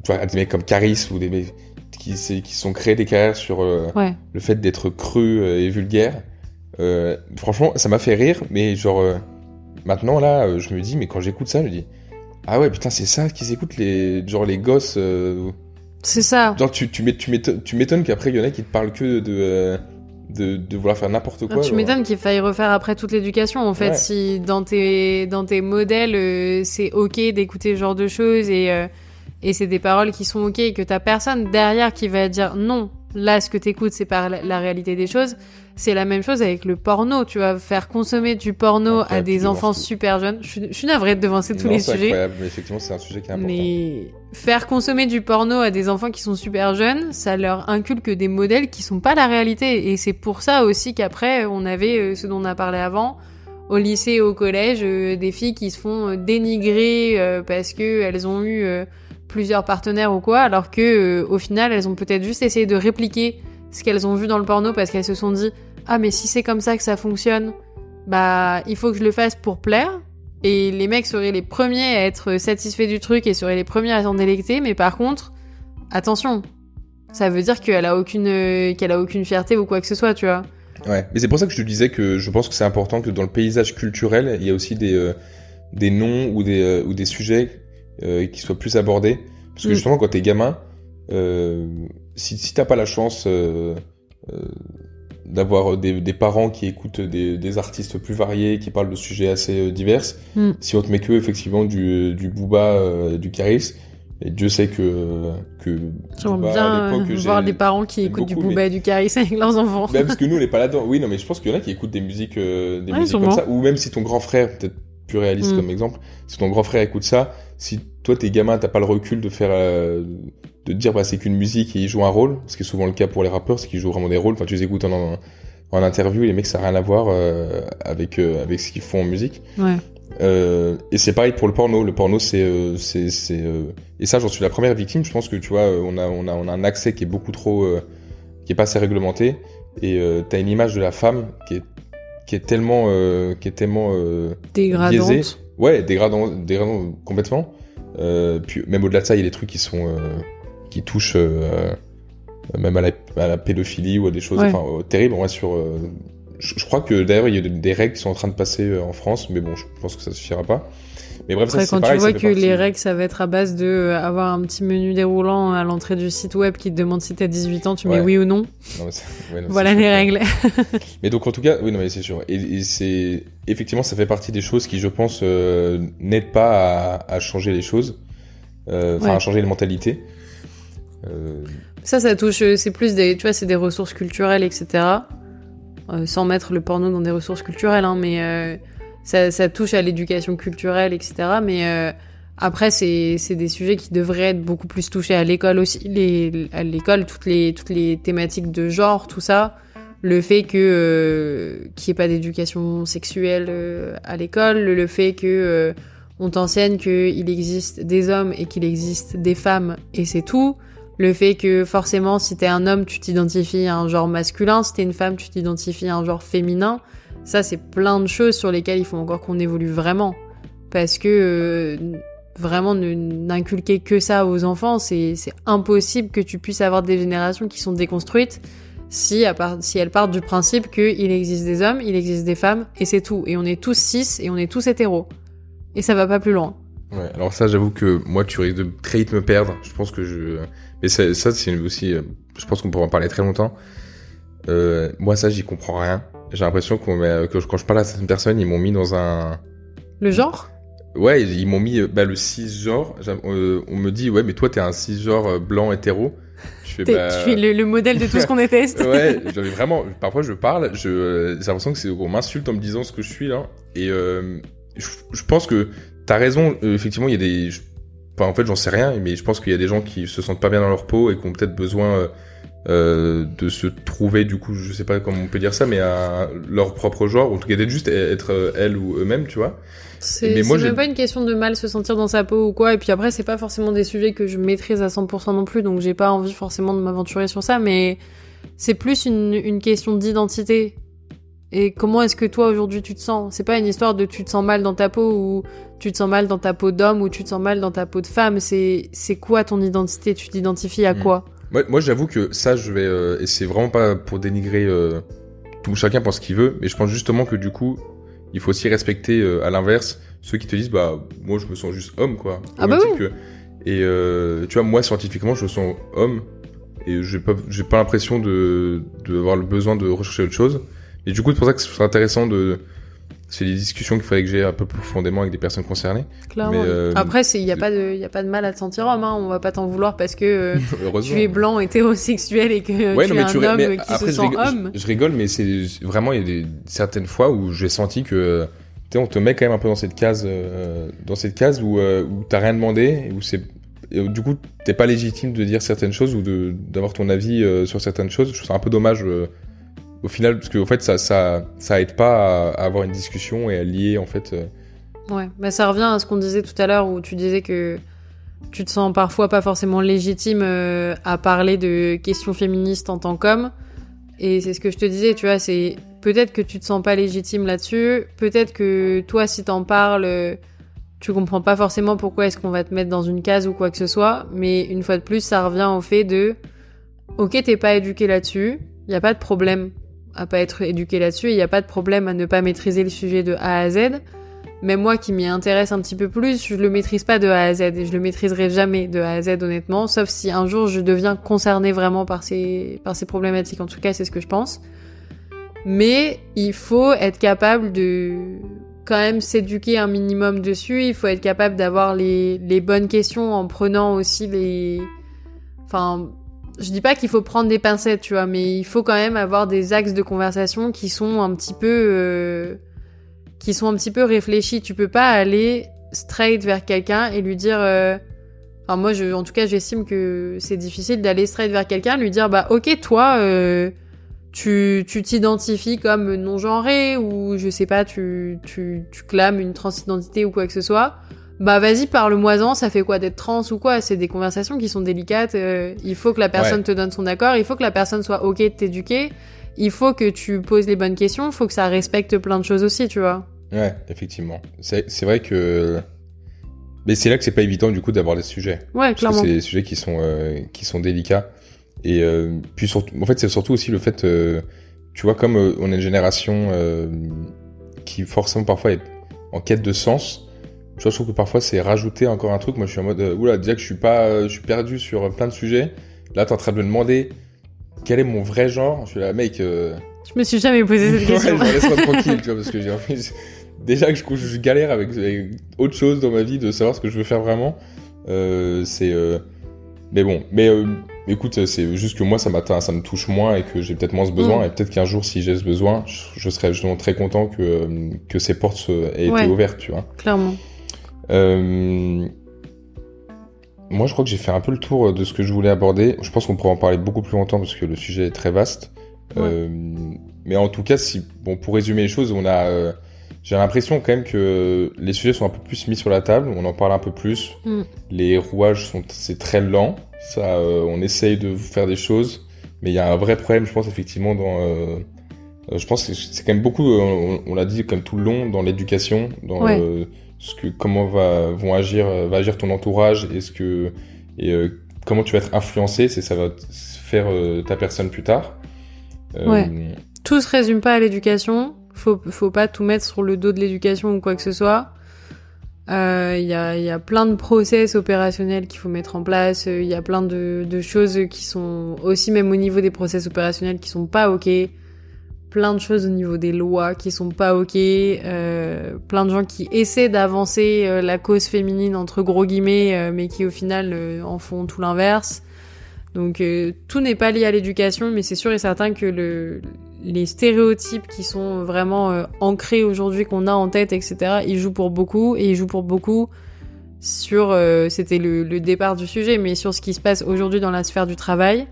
tu vois, des mecs comme Caris ou des mecs qui, qui sont créés des carrières sur euh, Ouais. le fait d'être cru euh, et vulgaire. Euh, franchement, ça m'a fait rire, mais genre maintenant là, je me dis, mais quand j'écoute ça, je me dis, ah ouais, putain, c'est ça qu'ils écoutent les genre les gosses. C'est ça. Genre, tu, tu m'é- tu m'étonnes qu'après, il y en a qui te parlent que de, de, de vouloir faire n'importe quoi. Ah, tu m'étonnes qu'il faille refaire après toute l'éducation. En fait, Ouais. si dans tes, dans tes modèles, euh, c'est ok d'écouter ce genre de choses et, euh, et c'est des paroles qui sont ok et que t'as personne derrière qui va dire non, là, ce que t'écoutes, c'est pas la, la réalité des choses. C'est la même chose avec le porno. Tu vas faire consommer du porno à des enfants super jeunes. Je, suis- je suis navrée de devancer tous Non, les sujets. incroyable, mais effectivement, c'est un sujet qui est important. Mais faire consommer du porno à des enfants qui sont super jeunes, ça leur inculque des modèles qui sont pas la réalité. Et c'est pour ça aussi qu'après, on avait euh, ce dont on a parlé avant, au lycée et au collège, euh, des filles qui se font euh, dénigrer parce que elles ont eu plusieurs partenaires ou quoi, alors que euh, au final, elles ont peut-être juste essayé de répliquer ce qu'elles ont vu dans le porno parce qu'elles se sont dit ah mais si c'est comme ça que ça fonctionne, bah il faut que je le fasse pour plaire. Et les mecs seraient les premiers à être satisfaits du truc et seraient les premiers à s'en délecter, mais par contre, attention, ça veut dire qu'elle a aucune euh, qu'elle a aucune fierté ou quoi que ce soit, tu vois. Ouais, mais c'est pour ça que je te disais que je pense que c'est important que dans le paysage culturel, il y a aussi des, euh, des noms ou des, ou des sujets euh, qui soient plus abordés. Parce que Mm. justement, quand t'es gamin, euh, si, si t'as pas la chance euh, euh, d'avoir des, des parents qui écoutent des, des artistes plus variés, qui parlent de sujets assez divers, Mm. si on te met que effectivement du, du Booba, du Caris, et Dieu sait que, que J'aimerais bien euh, voir des parents qui écoutent du Booba et du Caris avec leurs enfants. bah, parce que nous, on n'est pas là-dedans. Oui, non, mais je pense qu'il y en a qui écoutent des musiques, euh, des Ouais, musiques comme ça. Ou même si ton grand frère, peut-être plus réaliste Mm. comme exemple, si ton grand frère écoute ça, si toi, t'es gamin, t'as pas le recul de faire, euh, de te dire, bah, c'est qu'une musique et il joue un rôle, ce qui est souvent le cas pour les rappeurs, c'est qu'ils jouent vraiment des rôles. Enfin, tu les écoutes en, en, en interview et les mecs, ça n'a rien à voir euh, avec, euh, avec ce qu'ils font en musique. Ouais. Et c'est pareil pour le porno. Le porno, c'est, c'est, c'est, et ça, j'en suis la première victime. Je pense que tu vois, on a, on a, on a un accès qui est beaucoup trop, qui est pas assez réglementé. Et t'as une image de la femme qui est, qui est tellement, euh, qui est tellement, euh, Dégradante. biaisée. Ouais, dégradant, dégradant complètement. Euh, puis même au-delà de ça, il y a des trucs qui sont, euh, qui touchent même à la, à la pédophilie ou à des choses, Ouais. enfin, terribles. Ouais, sur, je, je crois que d'ailleurs il y a des, règles qui sont en train de passer en France, mais bon, je pense que ça suffira pas. Mais bref, Après, ça quand pareil. tu vois que partie- les règles, ça va être à base de euh, avoir un petit menu déroulant à l'entrée du site web qui te demande si t'as 18 ans, tu mets Ouais. oui ou non. Non, mais c'est- ouais, non, Voilà les sûr. règles. Mais donc en tout cas, oui, non, mais c'est sûr. Et, et c'est effectivement, ça fait partie des choses qui, je pense, euh, n'aident pas à, à changer les choses, euh, enfin à changer les mentalités. Euh, Ça, ça touche, c'est plus des, tu vois, c'est des ressources culturelles, etc. Sans mettre le porno dans des ressources culturelles, hein, mais ça, ça touche à l'éducation culturelle, etc. Mais euh, après, c'est, des sujets qui devraient être beaucoup plus touchés à l'école aussi. Les, à l'école, toutes les, toutes les thématiques de genre, tout ça. Le fait que euh, qu'il n'y ait pas d'éducation sexuelle euh, à l'école, le fait que euh, on t'enseigne qu'il existe des hommes et qu'il existe des femmes et c'est tout le fait que forcément si t'es un homme tu t'identifies à un genre masculin, si t'es une femme tu t'identifies à un genre féminin, ça c'est plein de choses sur lesquelles il faut encore qu'on évolue vraiment. Parce que euh, vraiment n'inculquer que ça aux enfants, c'est impossible que tu puisses avoir des générations qui sont déconstruites si, à part, si elles partent du principe qu'il existe des hommes, il existe des femmes et c'est tout. Et on est tous cis et on est tous hétéros. Et ça va pas plus loin. Ouais, alors ça, j'avoue que moi, tu risques de très vite me perdre. Je pense que je. Mais ça c'est aussi. euh, Je pense qu'on pourra en parler très longtemps. Euh, moi, ça, j'y comprends rien. J'ai l'impression qu'on que quand je parle à certaines personnes, ils m'ont mis dans un. Le genre? Ouais, ils m'ont mis bah, le cisgenre. Euh, on me dit, ouais, mais toi, t'es un cisgenre euh, blanc hétéro. Je fais, bah, Tu es le, le modèle de tout ce qu'on déteste. ouais, j'en ai vraiment. Parfois, je parle, euh, j'ai l'impression que c'est qu'on m'insulte en me disant ce que je suis là. Et euh, je, je pense que t'as raison. effectivement, il y a des. je- enfin, en fait, j'en sais rien, mais je pense qu'il y a des gens qui se sentent pas bien dans leur peau et qui ont peut-être besoin euh, de se trouver, du coup, je sais pas comment on peut dire ça, mais à leur propre genre, ou en tout cas d'être juste être euh, elle ou eux-mêmes, tu vois. C'est Mais moi, c'est j'ai- même pas une question de mal se sentir dans sa peau ou quoi. Et puis après, c'est pas forcément des sujets que je maîtrise à 100% non plus, donc j'ai pas envie forcément de m'aventurer sur ça. Mais c'est plus une, une question d'identité. Et comment est-ce que toi aujourd'hui tu te sens? C'est pas une histoire de tu te sens mal dans ta peau ou tu te sens mal dans ta peau d'homme ou tu te sens mal dans ta peau de femme. C'est c'est quoi ton identité? Tu t'identifies à Mm. quoi? Moi, moi j'avoue que ça, je vais. euh, et c'est vraiment pas pour dénigrer. euh, tout chacun pense ce qu'il veut, mais je pense justement que du coup, il faut aussi respecter euh, à l'inverse ceux qui te disent bah moi je me sens juste homme quoi. Ah bah que- et euh, tu vois moi scientifiquement je me sens homme et j'ai pas j'ai pas l'impression de de avoir le besoin de rechercher autre chose. Et du coup c'est pour ça que ce serait intéressant de c'est des discussions qu'il faudrait que j'ai un peu plus profondément avec des personnes concernées. Clairement. Mais, euh, Après, il y a pas de y a pas de mal à te sentir homme. Hein. On va pas t'en vouloir parce que euh, tu es blanc, hétérosexuel et que Ouais, tu non, es tu un homme mais qui après, se sent rigole, homme. Je, je rigole, mais c'est vraiment, il y a des, certaines fois où j'ai senti que, on te met quand même un peu dans cette case, euh, dans cette case où, où t'as rien demandé, où c'est, du coup, t'es pas légitime de dire certaines choses ou d'avoir ton avis sur certaines choses. Je trouve ça un peu dommage, au final, parce qu'en fait, ça, ça, ça aide pas à, avoir une discussion et à lier, en fait, euh, Ouais, bah ça revient à ce qu'on disait tout à l'heure où tu disais que tu te sens parfois pas forcément légitime euh, à parler de questions féministes en tant qu'homme. Et c'est ce que je te disais, tu vois, c'est peut-être que tu te sens pas légitime là-dessus, peut-être que toi, si t'en parles, euh, tu comprends pas forcément pourquoi est-ce qu'on va te mettre dans une case ou quoi que ce soit, mais une fois de plus, ça revient au fait de, ok, t'es pas éduqué là-dessus, y a pas de problème à pas être éduqué là-dessus, et y a pas de problème à ne pas maîtriser le sujet de A à Z. Même moi qui m'y intéresse un petit peu plus, je le maîtrise pas de A à Z et je le maîtriserai jamais de A à Z honnêtement, sauf si un jour je deviens concernée vraiment par ces, par ces problématiques. En tout cas, c'est ce que je pense. Mais il faut être capable de quand même s'éduquer un minimum dessus. Il faut être capable d'avoir les, les bonnes questions en prenant aussi les... Enfin, je dis pas qu'il faut prendre des pincettes, tu vois, mais il faut quand même avoir des axes de conversation qui sont un petit peu... euh, qui sont un petit peu réfléchis. Tu peux pas aller straight vers quelqu'un et lui dire... euh, moi, je, en tout cas, j'estime que c'est difficile d'aller straight vers quelqu'un, lui dire, bah, ok, toi, euh, tu tu t'identifies comme non-genré ou je sais pas, tu, tu, tu clames une transidentité ou quoi que ce soit. Bah vas-y, parle-moi-en, ça fait quoi d'être trans ou quoi? C'est des conversations qui sont délicates. euh, il faut que la personne Ouais. te donne son accord, il faut que la personne soit ok de t'éduquer, il faut que tu poses les bonnes questions, il faut que ça respecte plein de choses aussi, tu vois. ouais, effectivement. C'est, c'est vrai que, mais c'est là que c'est pas évident, du coup, d'avoir des sujets. Ouais, clairement. c'est des sujets qui sont euh, qui sont délicats et euh, puis surtout en fait c'est surtout aussi le fait tu vois comme on est une génération qui forcément parfois est en quête de sens tu vois, je trouve que parfois c'est rajouter encore un truc moi je suis en mode euh, oula déjà que je suis pas euh, je suis perdu sur plein de sujets là t'es en train de me demander quel est mon vrai genre? Je suis là mec euh, Je me suis jamais posé cette Ouais, question. je me laisse pas tranquille, tu vois, parce que j'ai envie. Déjà que je, je galère avec, avec autre chose dans ma vie, de savoir ce que je veux faire vraiment. Euh, c'est. euh, Mais bon, mais euh, écoute, c'est juste que moi, ça m'atteint, ça me touche moins et que j'ai peut-être moins ce besoin. Mm. Et peut-être qu'un jour, si j'ai ce besoin, je, je serais justement très content que, euh, que ces portes aient Ouais. été ouvertes, tu vois. Clairement. Euh, Moi, je crois que j'ai fait un peu le tour de ce que je voulais aborder. Je pense qu'on pourrait en parler beaucoup plus longtemps parce que le sujet est très vaste. Ouais. Euh, mais en tout cas, si, bon, pour résumer les choses, on a, euh, j'ai l'impression quand même que les sujets sont un peu plus mis sur la table. On en parle un peu plus. Mm. Les rouages sont, c'est très lent. Ça, euh, on essaye de faire des choses, mais il y a un vrai problème, je pense effectivement dans. je pense que c'est quand même beaucoup, on, on l'a dit comme tout le long, dans l'éducation, dans Ouais. Ce que comment va vont agir euh, va agir ton entourage, est-ce que et euh, comment tu vas être influencé, c'est ça va faire euh, ta personne plus tard. Ouais. Tout se résume pas à l'éducation. Faut, faut pas tout mettre sur le dos de l'éducation ou quoi que ce soit. Il y, a, y a plein de process opérationnels qu'il faut mettre en place. Il y a plein de, de choses qui sont aussi même au niveau des process opérationnels qui sont pas ok. Plein de choses au niveau des lois qui sont pas ok. Euh, plein de gens qui essaient d'avancer euh, la cause féminine entre gros guillemets, euh, mais qui au final euh, en font tout l'inverse. Donc euh, tout n'est pas lié à l'éducation, mais c'est sûr et certain que le, les stéréotypes qui sont vraiment ancrés aujourd'hui, qu'on a en tête, etc., ils jouent pour beaucoup, et ils jouent pour beaucoup sur, c'était le, le départ du sujet, mais sur ce qui se passe aujourd'hui dans la sphère du travail,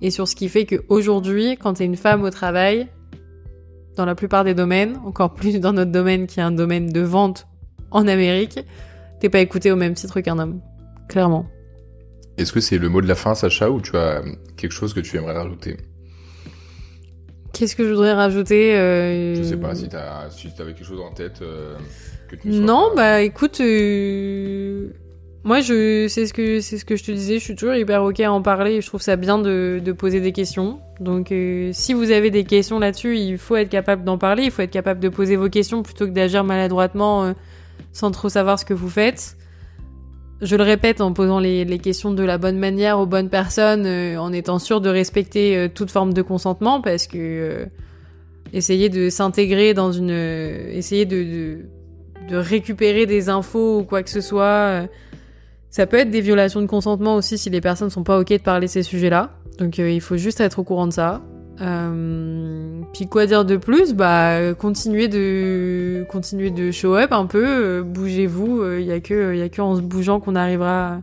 et sur ce qui fait qu'aujourd'hui, quand t'es une femme au travail, dans la plupart des domaines, encore plus dans notre domaine qui est un domaine de vente en Amérique, t'es pas écouté au même titre qu'un homme. Clairement. Est-ce que c'est le mot de la fin, Sacha, ou tu as quelque chose que tu aimerais rajouter? Qu'est-ce que je voudrais rajouter euh... Je sais pas si t'as si avais quelque chose en tête euh, que tu Non, bah écoute, euh, moi je c'est ce que c'est ce que je te disais, je suis toujours hyper ok à en parler. Je trouve ça bien de, de poser des questions. Donc euh, si vous avez des questions là-dessus, il faut être capable d'en parler, il faut être capable de poser vos questions plutôt que d'agir maladroitement euh, sans trop savoir ce que vous faites. Je le répète en posant les, les questions de la bonne manière aux bonnes personnes, euh, en étant sûr de respecter toute forme de consentement, parce que essayer de s'intégrer dans une, essayer de, de de récupérer des infos ou quoi que ce soit. Ça peut être des violations de consentement aussi si les personnes sont pas ok de parler ces sujets-là. Donc euh, il faut juste être au courant de ça. Euh, puis quoi dire de plus? Bah continuez de de show up un peu, euh, bougez-vous. Il y a que a que en se bougeant qu'on arrivera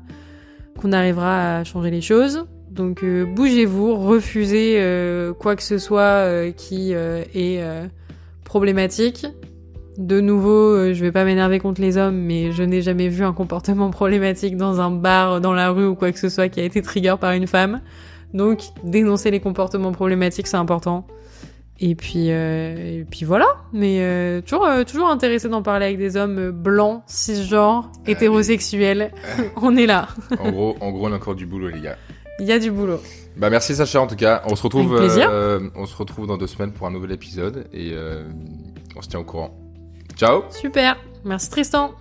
qu'on arrivera à changer les choses. Donc bougez-vous, refusez quoi que ce soit qui est problématique. De nouveau, euh, je vais pas m'énerver contre les hommes, mais je n'ai jamais vu un comportement problématique dans un bar, dans la rue ou quoi que ce soit qui a été trigger par une femme. Donc, dénoncer les comportements problématiques, c'est important. Et puis, euh, et puis voilà. Mais euh, toujours, euh, toujours intéressé d'en parler avec des hommes blancs, cisgenres, oui. hétérosexuels. on est là. En gros, en gros, on a encore du boulot, les gars. Il y a du boulot. Bah merci Sacha en tout cas. On se retrouve, on se retrouve dans deux semaines pour un nouvel épisode et on se tient au courant. Ciao. Super. Merci Tristan.